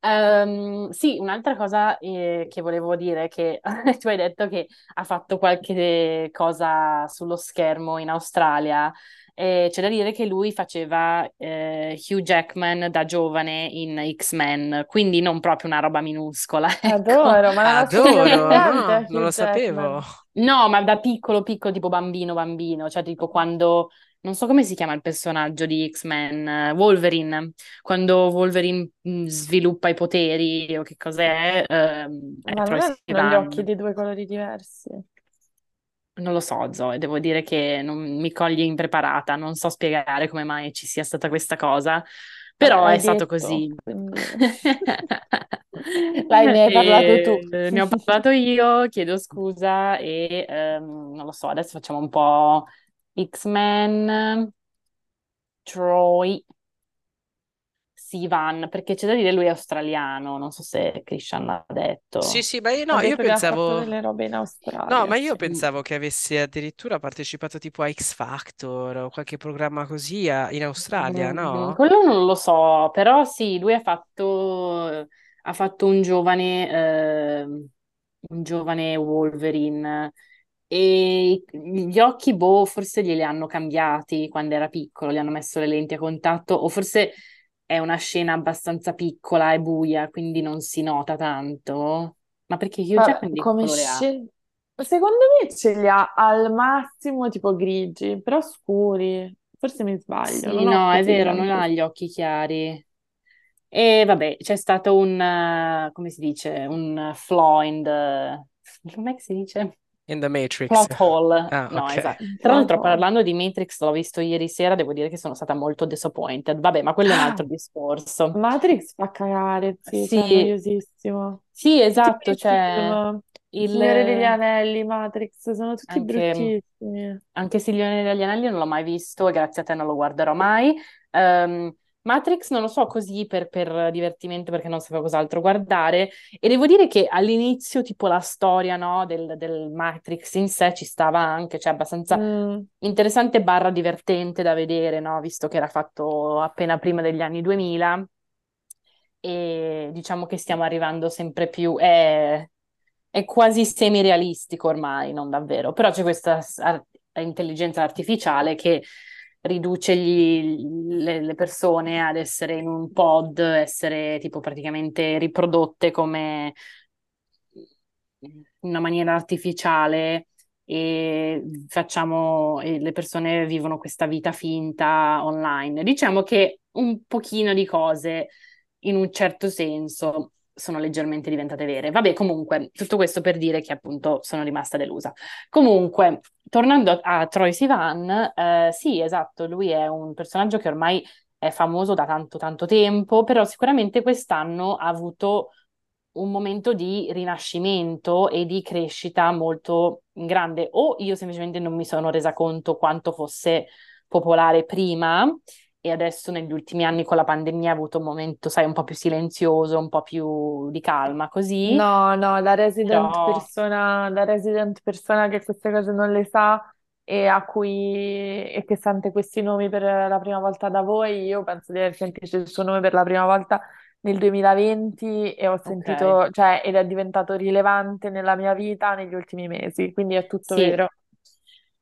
Ehm, sì, un'altra cosa eh, che volevo dire è che tu hai detto che ha fatto qualche cosa sullo schermo in Australia. E c'è da dire che lui faceva eh, Hugh Jackman da giovane in X-Men, quindi non proprio una roba minuscola, ecco. Adoro, ma non assomiglia per Adoro, no, non lo sapevo. No, ma da piccolo, piccolo, tipo bambino, bambino, cioè tipo quando, non so come si chiama il personaggio di X-Men, eh, Wolverine, quando Wolverine mh, sviluppa i poteri o che cos'è, ehm, è Ma non Troye hanno gli Sivan. occhi di due colori diversi. Non lo so, Zoe, devo dire che non mi cogli impreparata, non so spiegare come mai ci sia stata questa cosa, però è hai stato detto, così. quindi... Dai, ne hai parlato tu. E ne ho parlato io, chiedo scusa e ehm, non lo so, adesso facciamo un po' X-Men, Troy, Sivan, perché c'è da dire lui è australiano, non so se Christian l'ha Sì, detto. sì, ma io, no, io pensavo... delle robe in No, Australia. ma io Mm, pensavo che avesse addirittura partecipato tipo a X Factor o qualche programma così a- in Australia, mm, no? quello non lo so, però sì, lui ha fatto, ha fatto un giovane, ehm, un giovane Wolverine e gli occhi, boh, forse glieli hanno cambiati quando era piccolo, gli hanno messo le lenti a contatto o forse è una scena abbastanza piccola e buia, quindi non si nota tanto. Ma perché Hugh Jackman come scel- Secondo me ce li ha al massimo tipo grigi, però scuri. Forse mi sbaglio, Sì, non no, è vero, non tanto. ha gli occhi chiari. E vabbè, c'è stato un, eh, come si dice, un flaw in the... Com'è che si dice? In The Matrix. Plot hole. Ah, No, ok. esatto. Tra l'altro, parlando di Matrix, l'ho visto ieri sera, devo dire che sono stata molto disappointed. Vabbè, ma quello è un altro Ah, discorso. Matrix fa cagare, sì, cioè Sì, noiosissimo. sì, Tutti esatto, quei cioè Il. Signore degli Anelli, Matrix, sono tutti Anche, bruttissimi. anche Siglione degli Anelli non l'ho mai visto e grazie a te non lo guarderò mai. Ehm, Matrix non lo so così per, per divertimento perché non sapevo cos'altro guardare e devo dire che all'inizio tipo la storia no, del, del Matrix in sé ci stava anche, cioè abbastanza Mm, interessante barra divertente da vedere, no? Visto che era fatto appena prima degli anni 2000 e diciamo che stiamo arrivando sempre più, è, è quasi semi-realistico ormai, non davvero, però c'è questa ar- intelligenza artificiale che riduce gli- le, le persone ad essere in un pod, essere tipo praticamente riprodotte come in una maniera artificiale e facciamo, e le persone vivono questa vita finta online. Diciamo che un pochino di cose, in un certo senso, sono leggermente diventate vere. Vabbè, comunque, tutto questo per dire che appunto sono rimasta delusa. Comunque, tornando a, a Troye Sivan, eh, sì, esatto, lui è un personaggio che ormai è famoso da tanto tanto tempo, però sicuramente quest'anno ha avuto un momento di rinascimento e di crescita molto grande. O io semplicemente non mi sono resa conto quanto fosse popolare prima e adesso negli ultimi anni con la pandemia ha avuto un momento, sai, un po' più silenzioso, un po' più di calma, così. No, no, la resident Però, persona, la resident persona che queste cose non le sa e a cui e che sente questi nomi per la prima volta da voi, io penso di aver sentito il suo nome per la prima volta nel 2020 e ho sentito, cioè, ed è diventato rilevante nella mia vita negli ultimi mesi, quindi è tutto Sì, vero.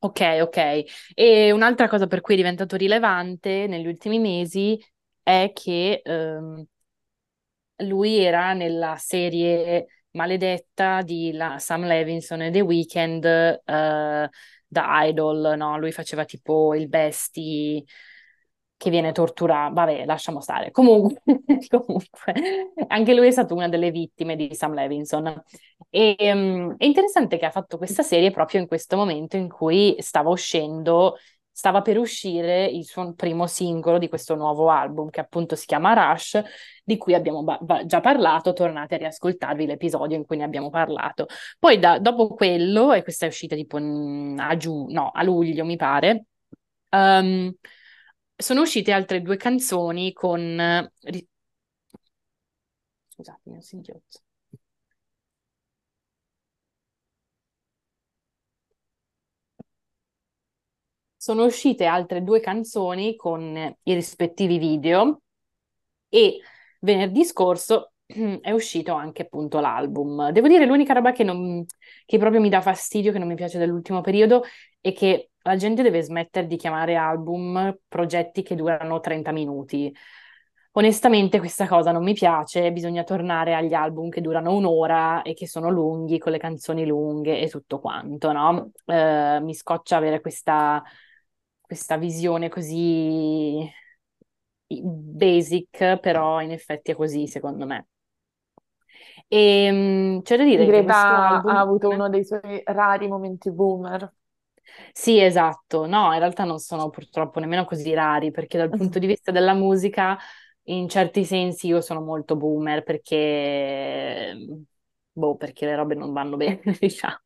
Ok, ok. E un'altra cosa per cui è diventato rilevante negli ultimi mesi è che ehm, lui era nella serie maledetta di la- Sam Levinson e The Weeknd, eh, da Idol, no? Lui faceva tipo il bestie che viene torturato. Vabbè, lasciamo stare. Comunque, comunque, anche lui è stato una delle vittime di Sam Levinson. E, ehm, è interessante che ha fatto questa serie proprio in questo momento in cui stava uscendo, stava per uscire il suo primo singolo di questo nuovo album, che appunto si chiama Rush, di cui abbiamo ba- ba- già parlato. Tornate a riascoltarvi l'episodio in cui ne abbiamo parlato. Poi da- dopo quello, e questa è uscita tipo mm, a giù, no, a luglio mi pare, ehm, sono uscite altre due canzoni con... eh, Scusatemi, un singhiozzo. Sono uscite altre due canzoni con i rispettivi video e venerdì scorso è uscito anche appunto l'album. Devo dire, l'unica roba che, non- che proprio mi dà fastidio, che non mi piace dell'ultimo periodo, è che la gente deve smettere di chiamare album progetti che durano 30 minuti. Onestamente questa cosa non mi piace, bisogna tornare agli album che durano un'ora e che sono lunghi, con le canzoni lunghe e tutto quanto, no? Eh, mi scoccia avere questa, questa visione così basic, però in effetti è così secondo me. E mm, c'è da dire che Greta album... ha avuto uno dei suoi rari momenti boomer. Sì, esatto. No, in realtà non sono purtroppo nemmeno così rari, perché dal punto di vista della musica, in certi sensi io sono molto boomer, perché, boh, perché le robe non vanno bene, diciamo.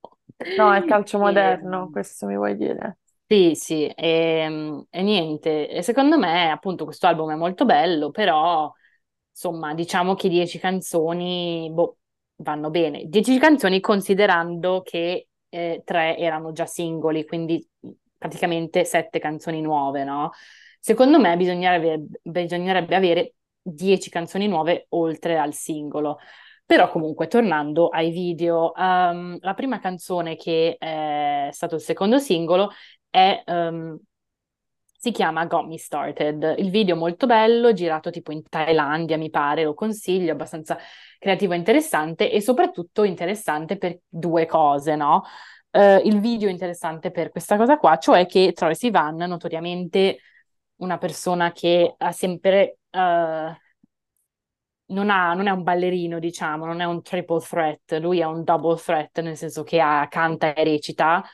No, è calcio E, moderno, questo mi vuoi dire? sì, sì, e, e niente. E secondo me, appunto, questo album è molto bello, però, insomma, diciamo che dieci canzoni, boh, vanno bene. Dieci canzoni considerando che eh, tre erano già singoli, quindi praticamente sette canzoni nuove, no? Secondo me bisognerebbe, bisognerebbe avere dieci canzoni nuove oltre al singolo. Però comunque, tornando ai video, ehm, la prima canzone che è stato il secondo singolo è, ehm, si chiama Got Me Started. Il video è molto bello, girato tipo in Thailandia, mi pare, lo consiglio, abbastanza creativo e interessante e soprattutto interessante per due cose, no? Eh, il video è interessante per questa cosa qua, cioè che Troye Sivan, notoriamente una persona che ha sempre... eh, non ha- non è un ballerino, diciamo, non è un triple threat, lui è un double threat, nel senso che ha- canta e recita,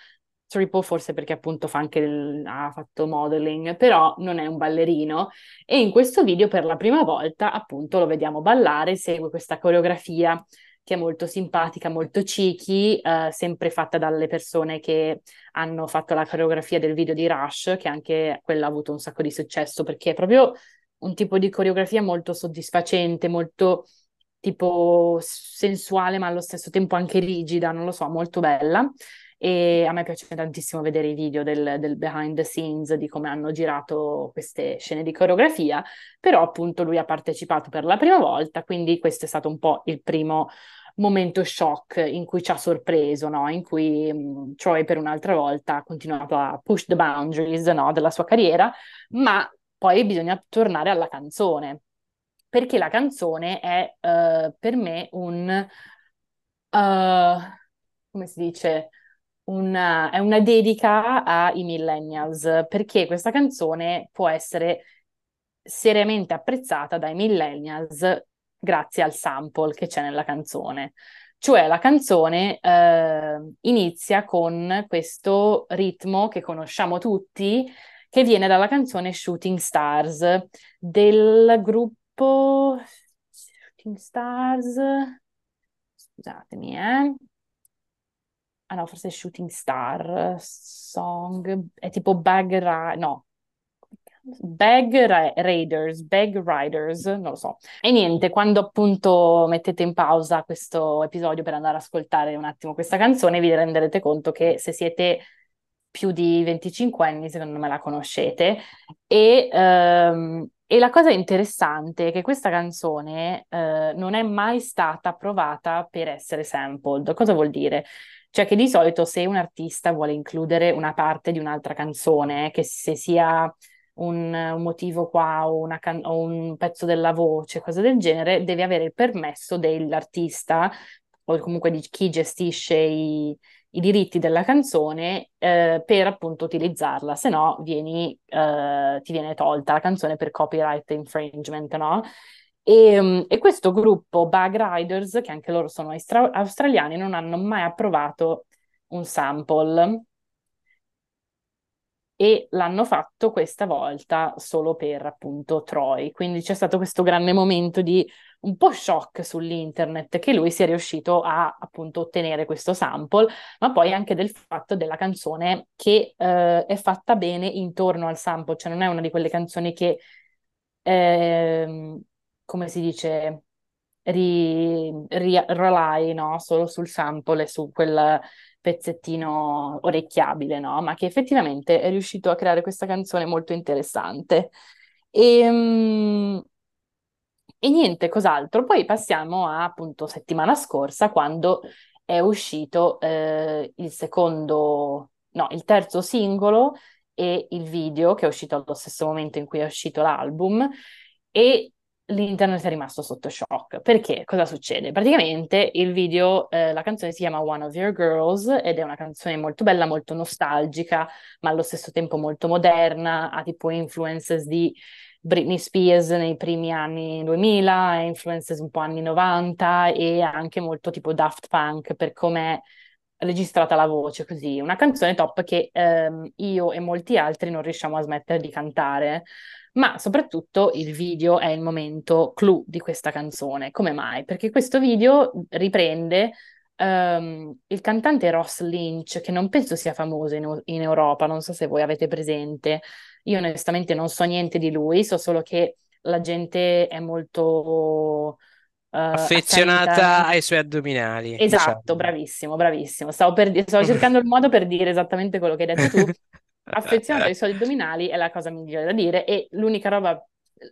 triple forse perché appunto fa anche il- ha fatto modeling, però non è un ballerino. E in questo video per la prima volta appunto lo vediamo ballare, segue questa coreografia che è molto simpatica, molto cheeky, eh, sempre fatta dalle persone che hanno fatto la coreografia del video di Rush, che anche quella ha avuto un sacco di successo perché è proprio un tipo di coreografia molto soddisfacente, molto tipo sensuale, ma allo stesso tempo anche rigida, non lo so, molto bella. E a me piace tantissimo vedere i video del, del behind the scenes di come hanno girato queste scene di coreografia, però appunto lui ha partecipato per la prima volta, quindi questo è stato un po' il primo momento shock in cui ci ha sorpreso, no? In cui mh, Troy per un'altra volta ha continuato a push the boundaries, no? della sua carriera, ma poi bisogna tornare alla canzone, perché la canzone è eh, per me un, eh, come si dice, una, è una dedica ai millennials, perché questa canzone può essere seriamente apprezzata dai millennials grazie al sample che c'è nella canzone. Cioè la canzone eh, inizia con questo ritmo che conosciamo tutti, che viene dalla canzone Shooting Stars del gruppo Shooting Stars. Scusatemi, eh. Ah no, forse Shooting Star Song, è tipo Bag Ra- no, Bag Ra- Raiders, Bag Riders, non lo so. E niente, quando appunto mettete in pausa questo episodio per andare ad ascoltare un attimo questa canzone, vi renderete conto che se siete più di 25 anni, secondo me la conoscete. E, ehm, e la cosa interessante è che questa canzone eh, non è mai stata provata per essere sampled. Cosa vuol dire? Cioè che di solito se un artista vuole includere una parte di un'altra canzone, che se sia un, un motivo qua o, can- o, un pezzo della voce, cose del genere, deve avere il permesso dell'artista o comunque di chi gestisce i, i diritti della canzone eh, per appunto utilizzarla, se no vieni, eh, ti viene tolta la canzone per copyright infringement, no? E, mm, e, questo gruppo Bag Riders, che anche loro sono austra- australiani, non hanno mai approvato un sample e l'hanno fatto questa volta solo per appunto Troy. Quindi c'è stato questo grande momento di un po' shock sull'internet che lui sia riuscito a appunto ottenere questo sample, ma poi anche del fatto della canzone che eh, è fatta bene intorno al sample, cioè non è una di quelle canzoni che, eh, come si dice, ri, ri, rely no? solo sul sample e su quel pezzettino orecchiabile, no? Ma che effettivamente è riuscito a creare questa canzone molto interessante. E, um, e niente, cos'altro? Poi passiamo a appunto settimana scorsa quando è uscito eh, il secondo, no, il terzo singolo e il video che è uscito allo stesso momento in cui è uscito l'album e l'internet è rimasto sotto shock. Perché? Cosa succede? Praticamente il video, eh, la canzone si chiama One of Your Girls ed è una canzone molto bella, molto nostalgica, ma allo stesso tempo molto moderna, ha tipo influences di Britney Spears nei primi anni 2000, influences un po' anni 90 e anche molto tipo Daft Punk per come è registrata la voce così. Una canzone top che ehm, io e molti altri non riusciamo a smettere di cantare ma soprattutto il video è il momento clou di questa canzone. Come mai? Perché questo video riprende um, il cantante Ross Lynch, che non penso sia famoso in, in, Europa, non so se voi avete presente. Io onestamente non so niente di lui, so solo che la gente è molto... Uh, affezionata attenta. ai suoi addominali. Esatto, diciamo. bravissimo, bravissimo. Stavo, per, stavo cercando il modo per dire esattamente quello che hai detto tu, affezionato ai suoi addominali è la cosa migliore da dire e l'unica roba,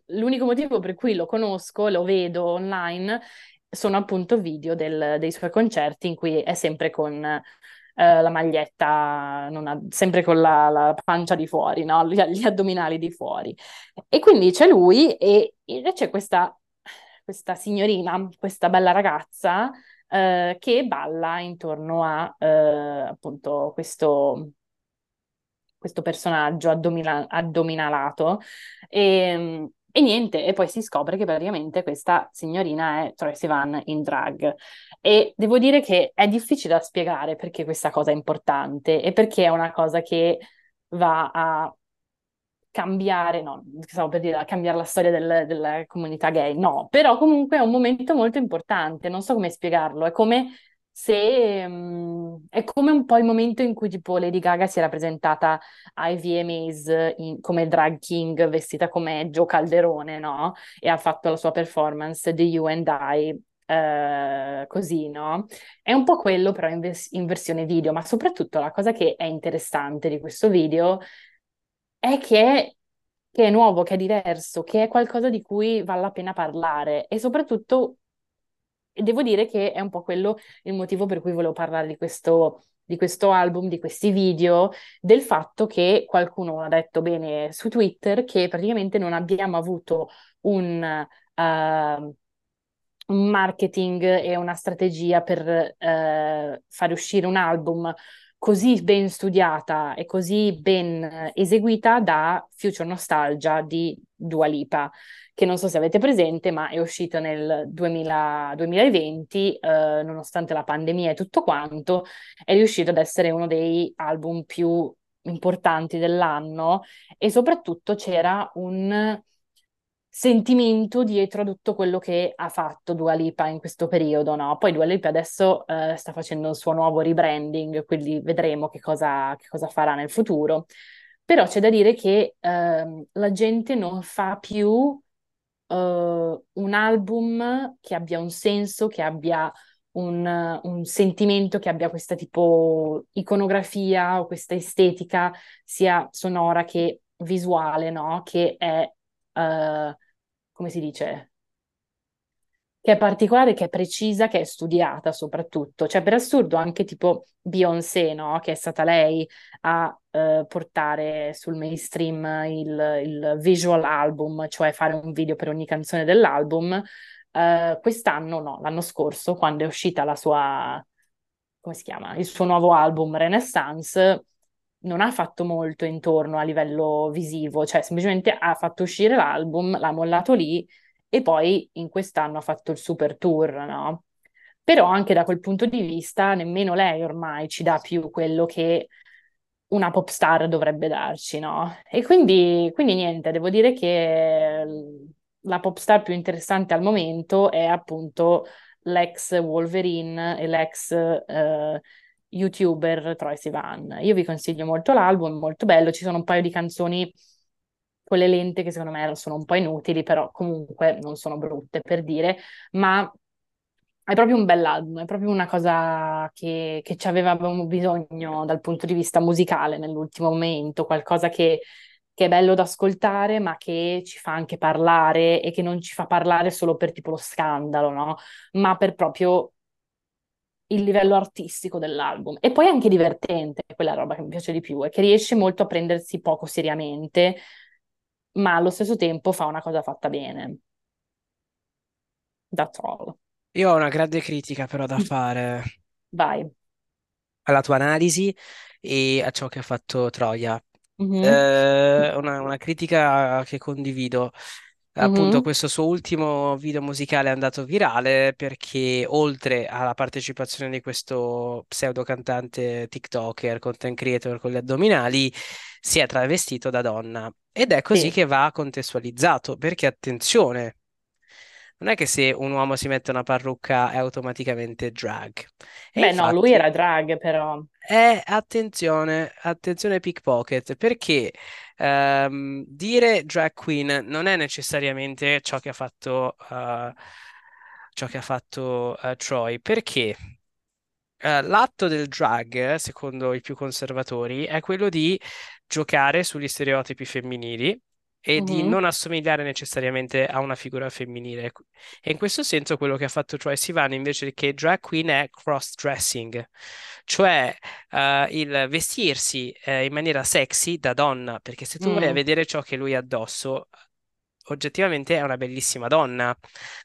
l'unico motivo per cui lo conosco, lo vedo online, sono appunto video del, dei suoi concerti in cui è sempre con eh, la maglietta, ha, sempre con la, la, pancia di fuori, no? gli, gli, addominali di fuori. E quindi c'è lui e, e c'è questa, questa signorina, questa bella ragazza eh, che balla intorno a eh, appunto questo questo personaggio addomina- addominalato e, e, niente, e poi si scopre che praticamente questa signorina è Troye Sivan in drag. E devo dire che è difficile da spiegare perché questa cosa è importante e perché è una cosa che va a cambiare, no, stavo per dire, cambiare la storia del, della comunità gay, no, però comunque è un momento molto importante, non so come spiegarlo, è come se um, è come un po' il momento in cui tipo Lady Gaga si era presentata ai VMAs in, come drag king vestita come Joe Calderone, no? E ha fatto la sua performance di You and I Uh, così, no? È un po' quello però in, vers- in, versione video, ma soprattutto la cosa che è interessante di questo video è che, che è nuovo, che è diverso, che è qualcosa di cui vale la pena parlare e soprattutto e devo dire che è un po' quello il motivo per cui volevo parlare di questo, di questo album, di questi video, del fatto che qualcuno ha detto bene su Twitter che praticamente non abbiamo avuto un, uh, marketing e una strategia per uh, fare uscire un album così ben studiata e così ben eseguita da Future Nostalgia di Dua Lipa che non so se avete presente, ma è uscito nel 2000, 2020, eh, nonostante la pandemia e tutto quanto, è riuscito ad essere uno dei album più importanti dell'anno e soprattutto c'era un sentimento dietro a tutto quello che ha fatto Dua Lipa in questo periodo, no? Poi Dua Lipa adesso eh, sta facendo il suo nuovo rebranding, quindi vedremo che cosa, che cosa farà nel futuro. Però c'è da dire che ehm, la gente non fa più eh, un album che abbia un senso, che abbia un, un sentimento, che abbia questa tipo iconografia o questa estetica, sia sonora che visuale, no? Che è, eh, come si dice? che è particolare, che è precisa, che è studiata soprattutto. Cioè, per assurdo, anche tipo Beyoncé, no? Che è stata lei a eh, portare sul mainstream il, il, visual album, cioè fare un video per ogni canzone dell'album. Eh, quest'anno, no, l'anno scorso, quando è uscita la sua, come si chiama? Il suo nuovo album Renaissance, non ha fatto molto intorno a livello visivo, cioè semplicemente ha fatto uscire l'album, l'ha mollato lì e poi in quest'anno ha fatto il super tour, no? Però anche da quel punto di vista nemmeno lei ormai ci dà più quello che una pop star dovrebbe darci, no? E quindi, quindi niente, devo dire che la pop star più interessante al momento è appunto l'ex Wolverine e l'ex eh, youtuber Troy Sivan. Io vi consiglio molto l'album, molto bello, ci sono un paio di canzoni quelle lente che secondo me sono un po' inutili, però comunque non sono brutte per dire, ma è proprio un bell'album, è proprio una cosa che, che ci avevamo bisogno dal punto di vista musicale nell'ultimo momento, qualcosa che, che è bello da ascoltare, ma che ci fa anche parlare e che non ci fa parlare solo per tipo lo scandalo, no? Ma per proprio il livello artistico dell'album. E poi anche divertente, quella roba che mi piace di più, è che riesce molto a prendersi poco seriamente, ma allo stesso tempo fa una cosa fatta bene. That's all. Io ho una grande critica però da fare Vai. alla tua analisi e a ciò che ha fatto Troia. Mhm, Eh, una, una critica che condivido. Appunto, questo suo ultimo video musicale è andato virale perché oltre alla partecipazione di questo pseudo cantante TikToker, content creator con gli addominali, si è travestito da donna. Ed è così Sì. che va contestualizzato, perché attenzione, non è che se un uomo si mette una parrucca è automaticamente drag. E Beh, no, lui infatti era drag, però. è attenzione, attenzione pickpocket, perché ehm, dire drag queen non è necessariamente ciò che ha fatto, eh, ciò che ha fatto eh, Troy, perché eh, l'atto del drag, secondo i più conservatori, è quello di giocare sugli stereotipi femminili e di Mhm, non assomigliare necessariamente a una figura femminile. E in questo senso quello che ha fatto Troye Sivan invece che drag queen è cross-dressing, cioè eh, il vestirsi eh, in maniera sexy da donna, perché se tu vai a mm, vedere ciò che lui ha addosso, oggettivamente è una bellissima donna.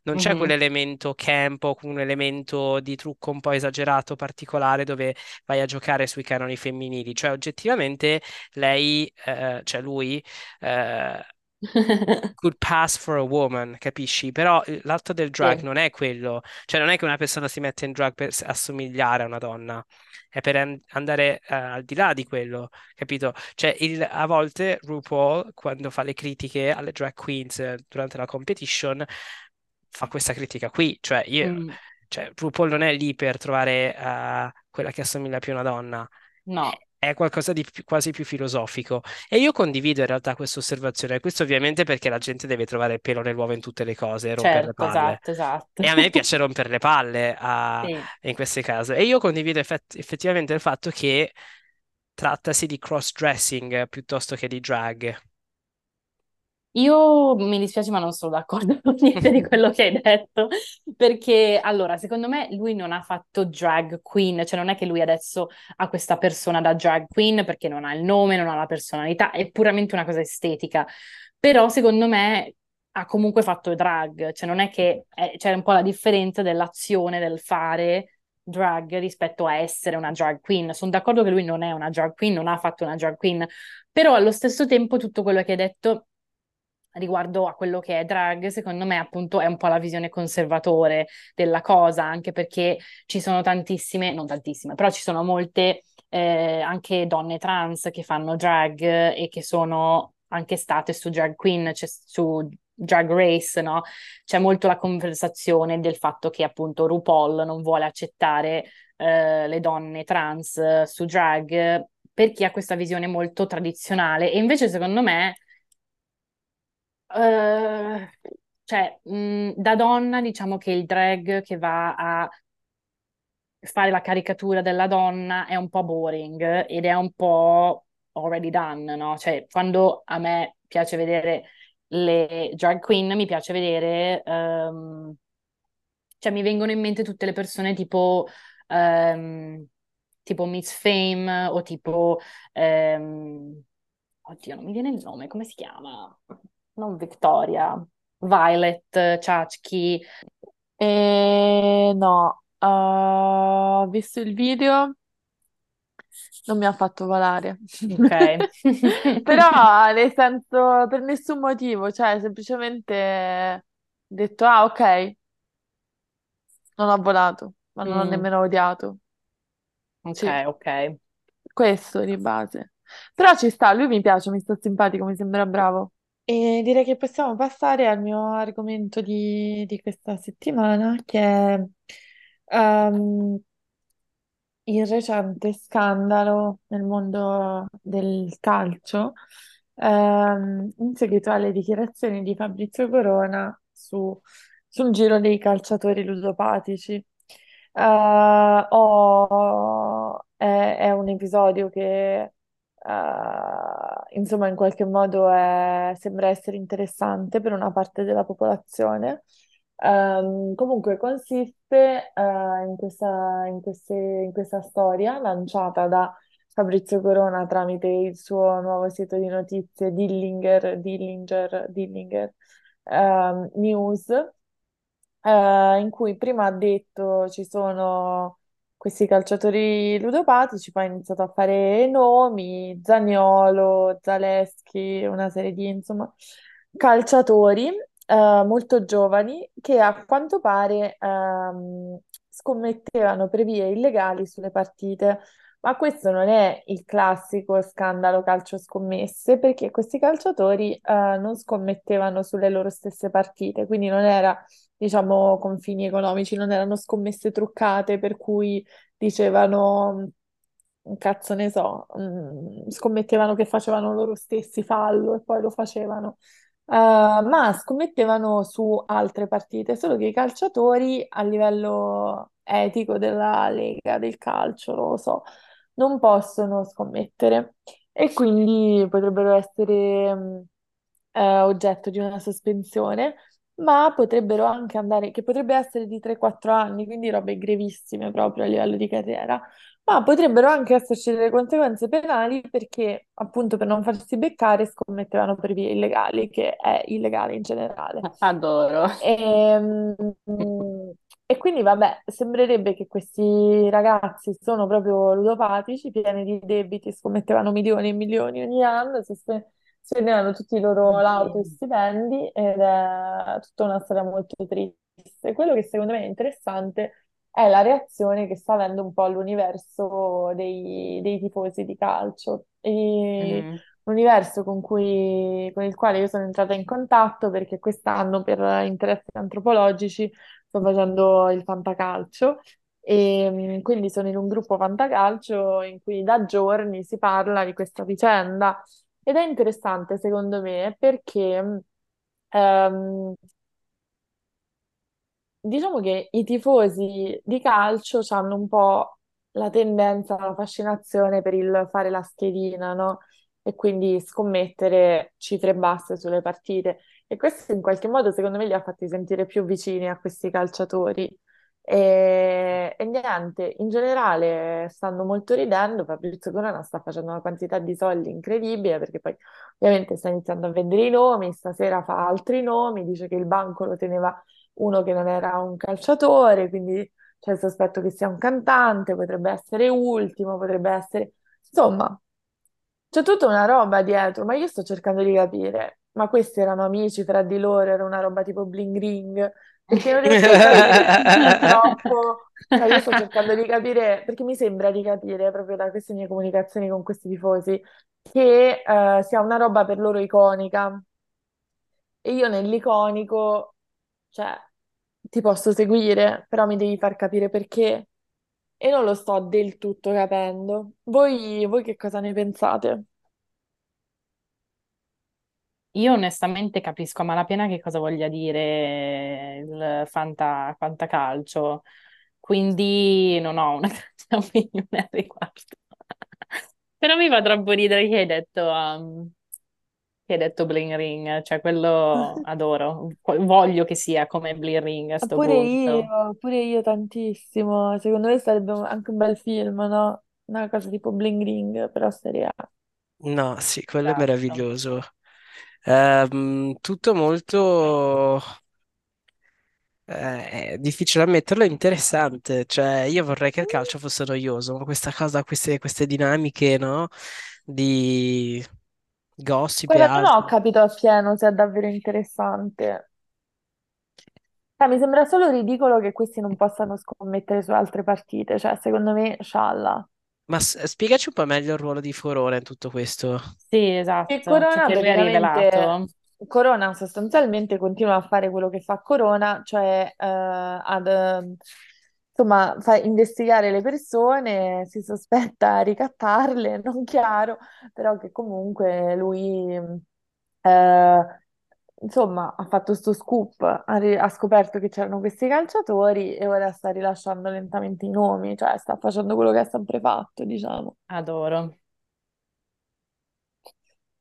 Non c'è mhm. quell'elemento camp o un elemento di trucco un po' esagerato, particolare, dove vai a giocare sui canoni femminili. Cioè, oggettivamente lei, eh, cioè lui, eh, could pass for a woman, capisci? Però eh, l'atto del drag Sì. non è quello, cioè non è che una persona si mette in drag per assomigliare a una donna, è per an- andare eh, al di là di quello, capito? Cioè il- a volte RuPaul, quando fa le critiche alle drag queens eh, durante la competition, fa questa critica qui, cioè io, Mm, cioè RuPaul non è lì per trovare eh, quella che assomiglia più a una donna. No, è qualcosa di più- quasi più filosofico. E io condivido in realtà questa osservazione, questo ovviamente perché la gente deve trovare il pelo nell'uovo in tutte le cose e rompere le certo, palle. esatto, esatto. E a me piace rompere le palle a- Sì. in queste case. E io condivido effett- effettivamente il fatto che trattasi di cross-dressing piuttosto che di drag. Io mi dispiace, ma non sono d'accordo con niente di quello che hai detto, perché allora, secondo me lui non ha fatto drag queen, cioè non è che lui adesso ha questa persona da drag queen perché non ha il nome, non ha la personalità, è puramente una cosa estetica. Però secondo me ha comunque fatto drag, cioè non è che c'è un po' la differenza dell'azione, del fare drag rispetto a essere una drag queen. Sono d'accordo che lui non è una drag queen, non ha fatto una drag queen, però allo stesso tempo tutto quello che hai detto riguardo a quello che è drag, secondo me appunto è un po' la visione conservatore della cosa, anche perché ci sono tantissime, non tantissime, però ci sono molte eh, anche donne trans che fanno drag e che sono anche state su Drag Queen, cioè su Drag Race, no? C'è molto la conversazione del fatto che appunto RuPaul non vuole accettare eh, le donne trans su drag per chi ha questa visione molto tradizionale. E invece, secondo me, eh, cioè, mh, da donna, diciamo che il drag che va a fare la caricatura della donna è un po' boring ed è un po' already done, no? Cioè, quando a me piace vedere le drag queen, mi piace vedere, um, cioè mi vengono in mente tutte le persone tipo, um, tipo Miss Fame o tipo, um, oddio, non mi viene il nome, come si chiama? Non Victoria, Violet, Chachki. E no, uh, ho visto il video, non mi ha fatto volare. Ok. Però, nel senso, per nessun motivo, cioè, semplicemente detto, ah, ok, non ho volato, ma non ho Mm, nemmeno odiato. ok, Sì, ok. questo di base. Però ci sta, lui mi piace, mi sta simpatico, mi sembra bravo. E direi che possiamo passare al mio argomento di, di questa settimana, che è ehm, il recente scandalo nel mondo del calcio, ehm, in seguito alle dichiarazioni di Fabrizio Corona su- sul giro dei calciatori ludopatici. Eh, ho- è, è un episodio che, eh, insomma, in qualche modo è- sembra essere interessante per una parte della popolazione. Ehm, comunque consiste eh, in questa, in queste- in questa storia lanciata da Fabrizio Corona tramite il suo nuovo sito di notizie Dillinger, Dillinger, Dillinger ehm, News, eh, in cui prima ha detto ci sono questi calciatori ludopatici, poi ha iniziato a fare nomi, Zaniolo, Zaleschi, una serie di insomma calciatori eh, molto giovani che a quanto pare ehm, scommettevano per vie illegali sulle partite. Ma questo non è il classico scandalo calcio scommesse, perché questi calciatori eh, non scommettevano sulle loro stesse partite, quindi non era, diciamo, con fini economici, non erano scommesse truccate per cui dicevano, un cazzo ne so, mm, scommettevano che facevano loro stessi fallo e poi lo facevano. Uh, ma scommettevano su altre partite, solo che i calciatori a livello etico della Lega del calcio, non lo so, non possono scommettere e quindi potrebbero essere mh, eh, oggetto di una sospensione, ma potrebbero anche andare, che potrebbe essere di 3-4 anni, quindi robe grevissime proprio a livello di carriera, ma potrebbero anche esserci delle conseguenze penali perché appunto per non farsi beccare scommettevano per vie illegali, che è illegale in generale. Adoro. E, e quindi, vabbè, sembrerebbe che questi ragazzi sono proprio ludopatici, pieni di debiti, scommettevano milioni e milioni ogni anno, si spe- spendevano tutti i loro lauti e stipendi ed è tutta una storia molto triste. Quello che secondo me è interessante è la reazione che sta avendo un po' l'universo dei, dei tifosi di calcio. E Mm, un universo con cui, con il quale io sono entrata in contatto perché quest'anno per interessi antropologici sto facendo il fantacalcio e mm, quindi sono in un gruppo fantacalcio in cui da giorni si parla di questa vicenda ed è interessante secondo me perché ehm, diciamo che i tifosi di calcio hanno un po' la tendenza, la fascinazione per il fare la schedina, no? E quindi scommettere cifre basse sulle partite. E questo in qualche modo, secondo me, li ha fatti sentire più vicini a questi calciatori. E, e niente, in generale stanno molto ridendo. Fabrizio Corona sta facendo una quantità di soldi incredibile perché poi ovviamente sta iniziando a vendere i nomi. Stasera fa altri nomi, dice che il banco lo teneva uno che non era un calciatore, quindi c'è il sospetto che sia un cantante, potrebbe essere Ultimo, potrebbe essere... Insomma, c'è tutta una roba dietro, ma io sto cercando di capire, ma questi erano amici fra di loro, era una roba tipo bling ring, perché non riesco a purtroppo, cioè io sto cercando di capire, perché mi sembra di capire proprio da queste mie comunicazioni con questi tifosi, che eh, sia una roba per loro iconica. E io nell'iconico, cioè, ti posso seguire, però mi devi far capire perché. e non lo sto del tutto capendo. Voi, voi che cosa ne pensate? Io onestamente capisco a malapena che cosa voglia dire il fanta, fantacalcio, quindi non ho una grande opinione al riguardo. Però mi fa troppo ridere che hai detto, um, che hai detto Bling Ring, cioè quello adoro, voglio che sia come Bling Ring a sto Pure punto. io, pure io tantissimo. Secondo me sarebbe anche un bel film, no? Una cosa tipo Bling Ring, però serie A. No, sì, quello è Esatto. meraviglioso. Ehm, tutto molto eh, è difficile ammetterlo, è interessante. Cioè, io vorrei che il calcio fosse noioso, ma questa cosa, queste, queste dinamiche, no? Di gossip e Guarda, non ho altro. capito appieno se è davvero interessante. Cioè, mi sembra solo ridicolo che questi non possano scommettere su altre partite. Cioè, secondo me, scialla. Ma s- spiegaci un po' meglio il ruolo di Corona in tutto questo. Sì, E esatto, cioè Corona che lui ha praticamente, rivelato. Corona sostanzialmente continua a fare quello che fa Corona, cioè eh, ad eh, insomma fa investigare le persone, si sospetta ricattarle, non chiaro, però che comunque lui eh, insomma ha fatto sto scoop, ha, ri- ha scoperto che c'erano questi calciatori e ora sta rilasciando lentamente i nomi, cioè sta facendo quello che ha sempre fatto, diciamo. Adoro.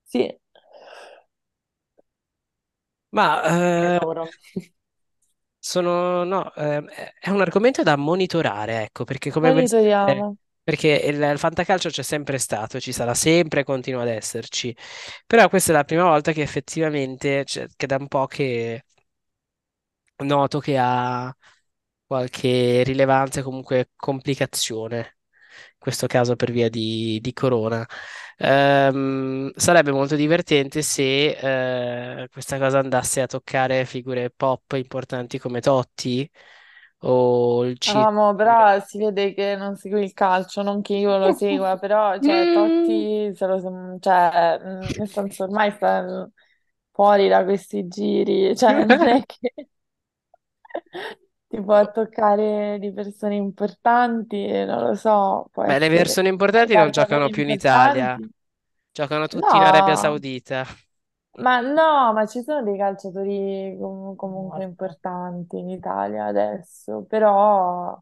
Sì. Ma eh, Adoro. sono, no, ehm, è un argomento da monitorare, ecco, perché come Monitoriamo. Perché il, il fantacalcio c'è sempre stato, ci sarà sempre e continua ad esserci. Però questa è la prima volta che effettivamente, cioè, che da un po' che noto che ha qualche rilevanza e comunque complicazione, in questo caso per via di, di Corona. Ehm, sarebbe molto divertente se eh, questa cosa andasse a toccare figure pop importanti come Totti o il Ah, Circo. mo, però si vede che non segui il calcio, non che io lo segua, però cioè, Mm. Totti, se lo cioè, mm, nel senso ormai sta fuori da questi giri, cioè non è che ti può toccare di persone importanti, non lo so, può Beh, le essere persone importanti non giocano più in Italia, giocano tutti in Arabia No, Saudita. Ma no, ma ci sono dei calciatori com- comunque importanti in Italia adesso, però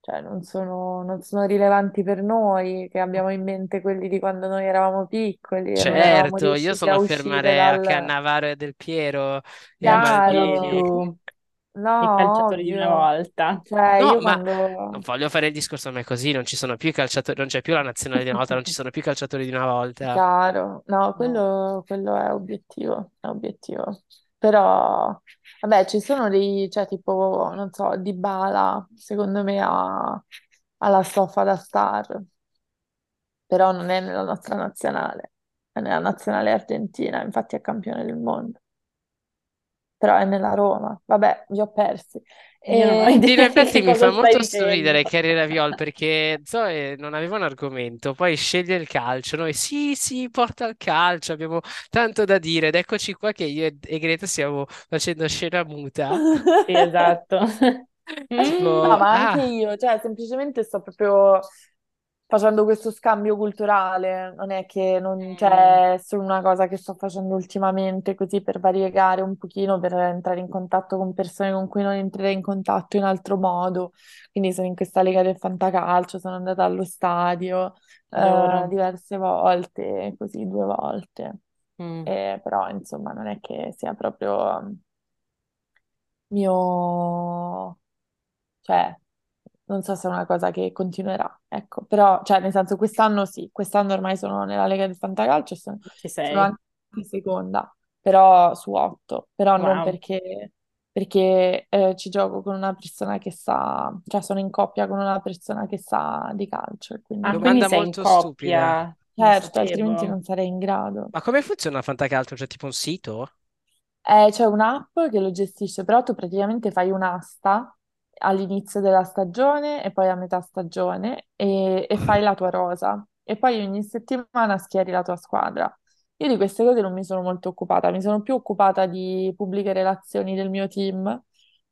cioè, non sono, non sono rilevanti per noi, che abbiamo in mente quelli di quando noi eravamo piccoli e non eravamo Certo, io riusciti sono a a uscire fermare a dal Cannavaro e Del Piero e a chiaro. Maldini. I No, calciatori di una ovvio. volta. Cioè, No, io ma non quando... voglio fare il discorso a me così, non ci sono più i calciatori, non c'è più la nazionale di una volta, non ci sono più i calciatori di una volta. Chiaro, no, No. quello, quello è obiettivo, è obiettivo. Però, vabbè, ci sono dei, cioè, tipo, non so, Dybala, secondo me ha, ha la stoffa da star, però non è nella nostra nazionale, è nella nazionale argentina, infatti è campione del mondo, però è nella Roma. Vabbè, vi ho persi. E... Sì, in idea di effetti che mi fa molto sorridere Kerry Raviol perché Zoe non aveva un argomento, poi sceglie il calcio. Noi sì, sì, porta il calcio, abbiamo tanto da dire. Ed eccoci qua che io e Greta stiamo facendo scena muta. Sì, esatto. No. Tipo, ma anche ah, io, cioè semplicemente sto proprio facendo questo scambio culturale, non è che non Mm. c'è solo una cosa che sto facendo ultimamente così per variegare un pochino, per entrare in contatto con persone con cui non entrerei in contatto in altro modo. Quindi sono in questa lega del fantacalcio, sono andata allo stadio eh, diverse volte, così due volte. Mm. Eh, però insomma non è che sia proprio um, mio cioè, non so se è una cosa che continuerà, ecco, però, cioè, nel senso, quest'anno sì, quest'anno ormai sono nella Lega del Fantacalcio, e sono, Ci sono anche in seconda, però su otto, però non Wow. perché, perché eh, ci gioco con una persona che sa, cioè sono in coppia con una persona che sa di calcio, e Ah, quindi, quindi domanda sei in molto stupida. coppia? Non certo, altrimenti sapevo. non sarei in grado. Ma come funziona il fantacalcio? C'è tipo un sito? Eh, c'è un'app che lo gestisce, però tu praticamente fai un'asta all'inizio della stagione e poi a metà stagione e, e fai la tua rosa e poi ogni settimana schieri la tua squadra. Io di queste cose non mi sono molto occupata, mi sono più occupata di pubbliche relazioni del mio team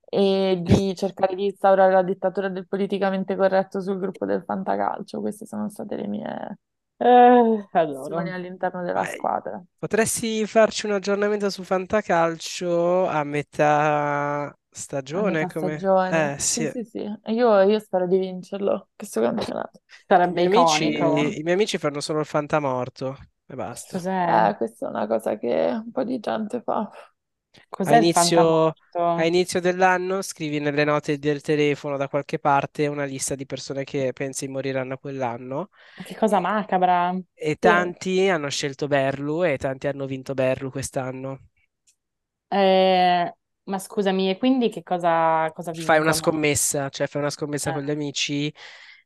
e di cercare di instaurare la dittatura del politicamente corretto sul gruppo del fantacalcio. Queste sono state le mie Eh, passioni adoro. all'interno della Vai. squadra. Potresti farci un aggiornamento su Fantacalcio a metà A stagione? metà Come... stagione. Eh, Sì, sì. sì, sì. Io, io spero di vincerlo, questo campionato. I Sarebbe miei amici, iconico. i miei amici fanno solo il fantamorto e basta. Cos'è? Eh, questa è una cosa che un po' di gente fa. A Cos'è il inizio, a inizio dell'anno scrivi nelle note del telefono da qualche parte una lista di persone che pensi moriranno quell'anno Ma Che cosa macabra. e tanti hanno scelto Berlu e tanti hanno vinto Berlu quest'anno. Eh, ma scusami, e quindi che cosa, cosa Fai una vincono? scommessa, cioè fai una scommessa con Eh, gli amici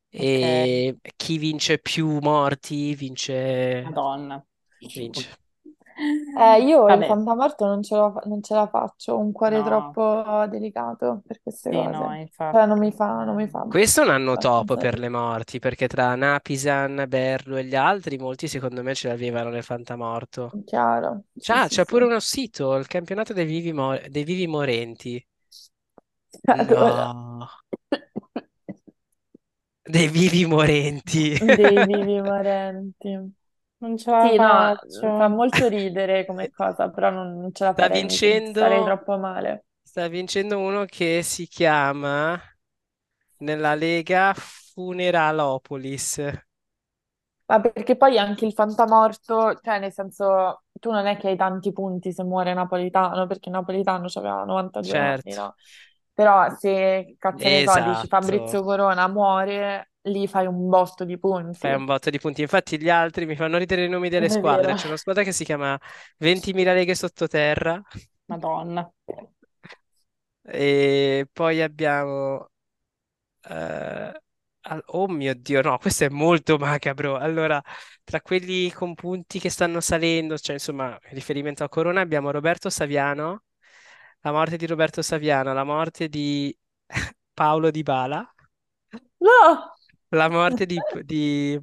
e chi vince più morti vince, Madonna. vince. Eh, io il Vabbè, fantamorto non ce la, non ce la faccio, ho un cuore no, troppo delicato per queste sì, no, cose. Cioè, non infatti. mi fa, non mi fa Questo è un anno top abbastanza per le morti, perché tra Napisan, Berlu e gli altri, molti secondo me ce l'avevano nel fantamorto. Chiaro, sì, Ah, sì, c'è pure sì. uno sito, il campionato dei vivi, mo- dei vivi morenti. Allora, No, dei vivi morenti. dei vivi morenti. Non ce la Sì, no, fa faccio. molto ridere come cosa, però non, non ce la Sta farei, mi starei vincendo, troppo male. sta vincendo uno che si chiama nella Lega Funeralopolis. Ma perché poi anche il fantamorto, cioè nel senso, tu non è che hai tanti punti se muore Napolitano, perché Napolitano aveva 92 anni, Certo, no? Però se, cazzo ne so, dici esatto. Fabrizio Corona muore, lì fai un botto di Fai punti. un botto di punti. Infatti, gli altri mi fanno ridere i nomi delle È squadre. C'è una squadra che si chiama 20.000 leghe sottoterra. Madonna. E poi abbiamo. al- oh mio Dio, no, questo è molto macabro. Allora, tra quelli con punti che stanno salendo, cioè insomma, in riferimento a Corona, abbiamo Roberto Saviano, la morte di Roberto Saviano, la morte di Paolo Dybala, No! La morte di, di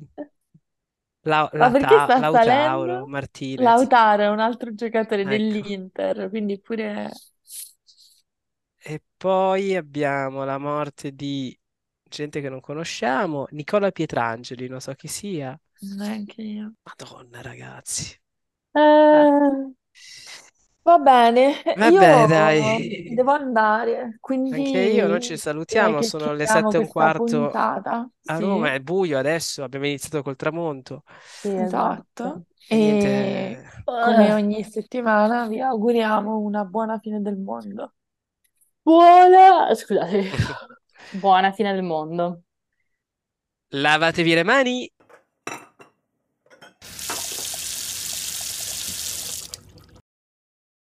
La- Ma perché sta Lautaro salendo? Martinez. Lautaro è un altro giocatore Ecco. dell'Inter, quindi pure... E poi abbiamo la morte di gente che non conosciamo, Nicola Pietrangeli, non so chi sia. Neanche io. Madonna, ragazzi. Eh, Va bene, Vabbè, io dai. devo andare, Anche io, noi ci quindi direi salutiamo, che sono le chiudiamo sette e un questa quarto puntata. a Sì, Roma, è buio adesso, abbiamo iniziato col tramonto. sì, esatto. esatto. E E niente, come Eh, ogni settimana vi auguriamo una buona fine del mondo. buona, scusate, buona fine del mondo. lavatevi le mani.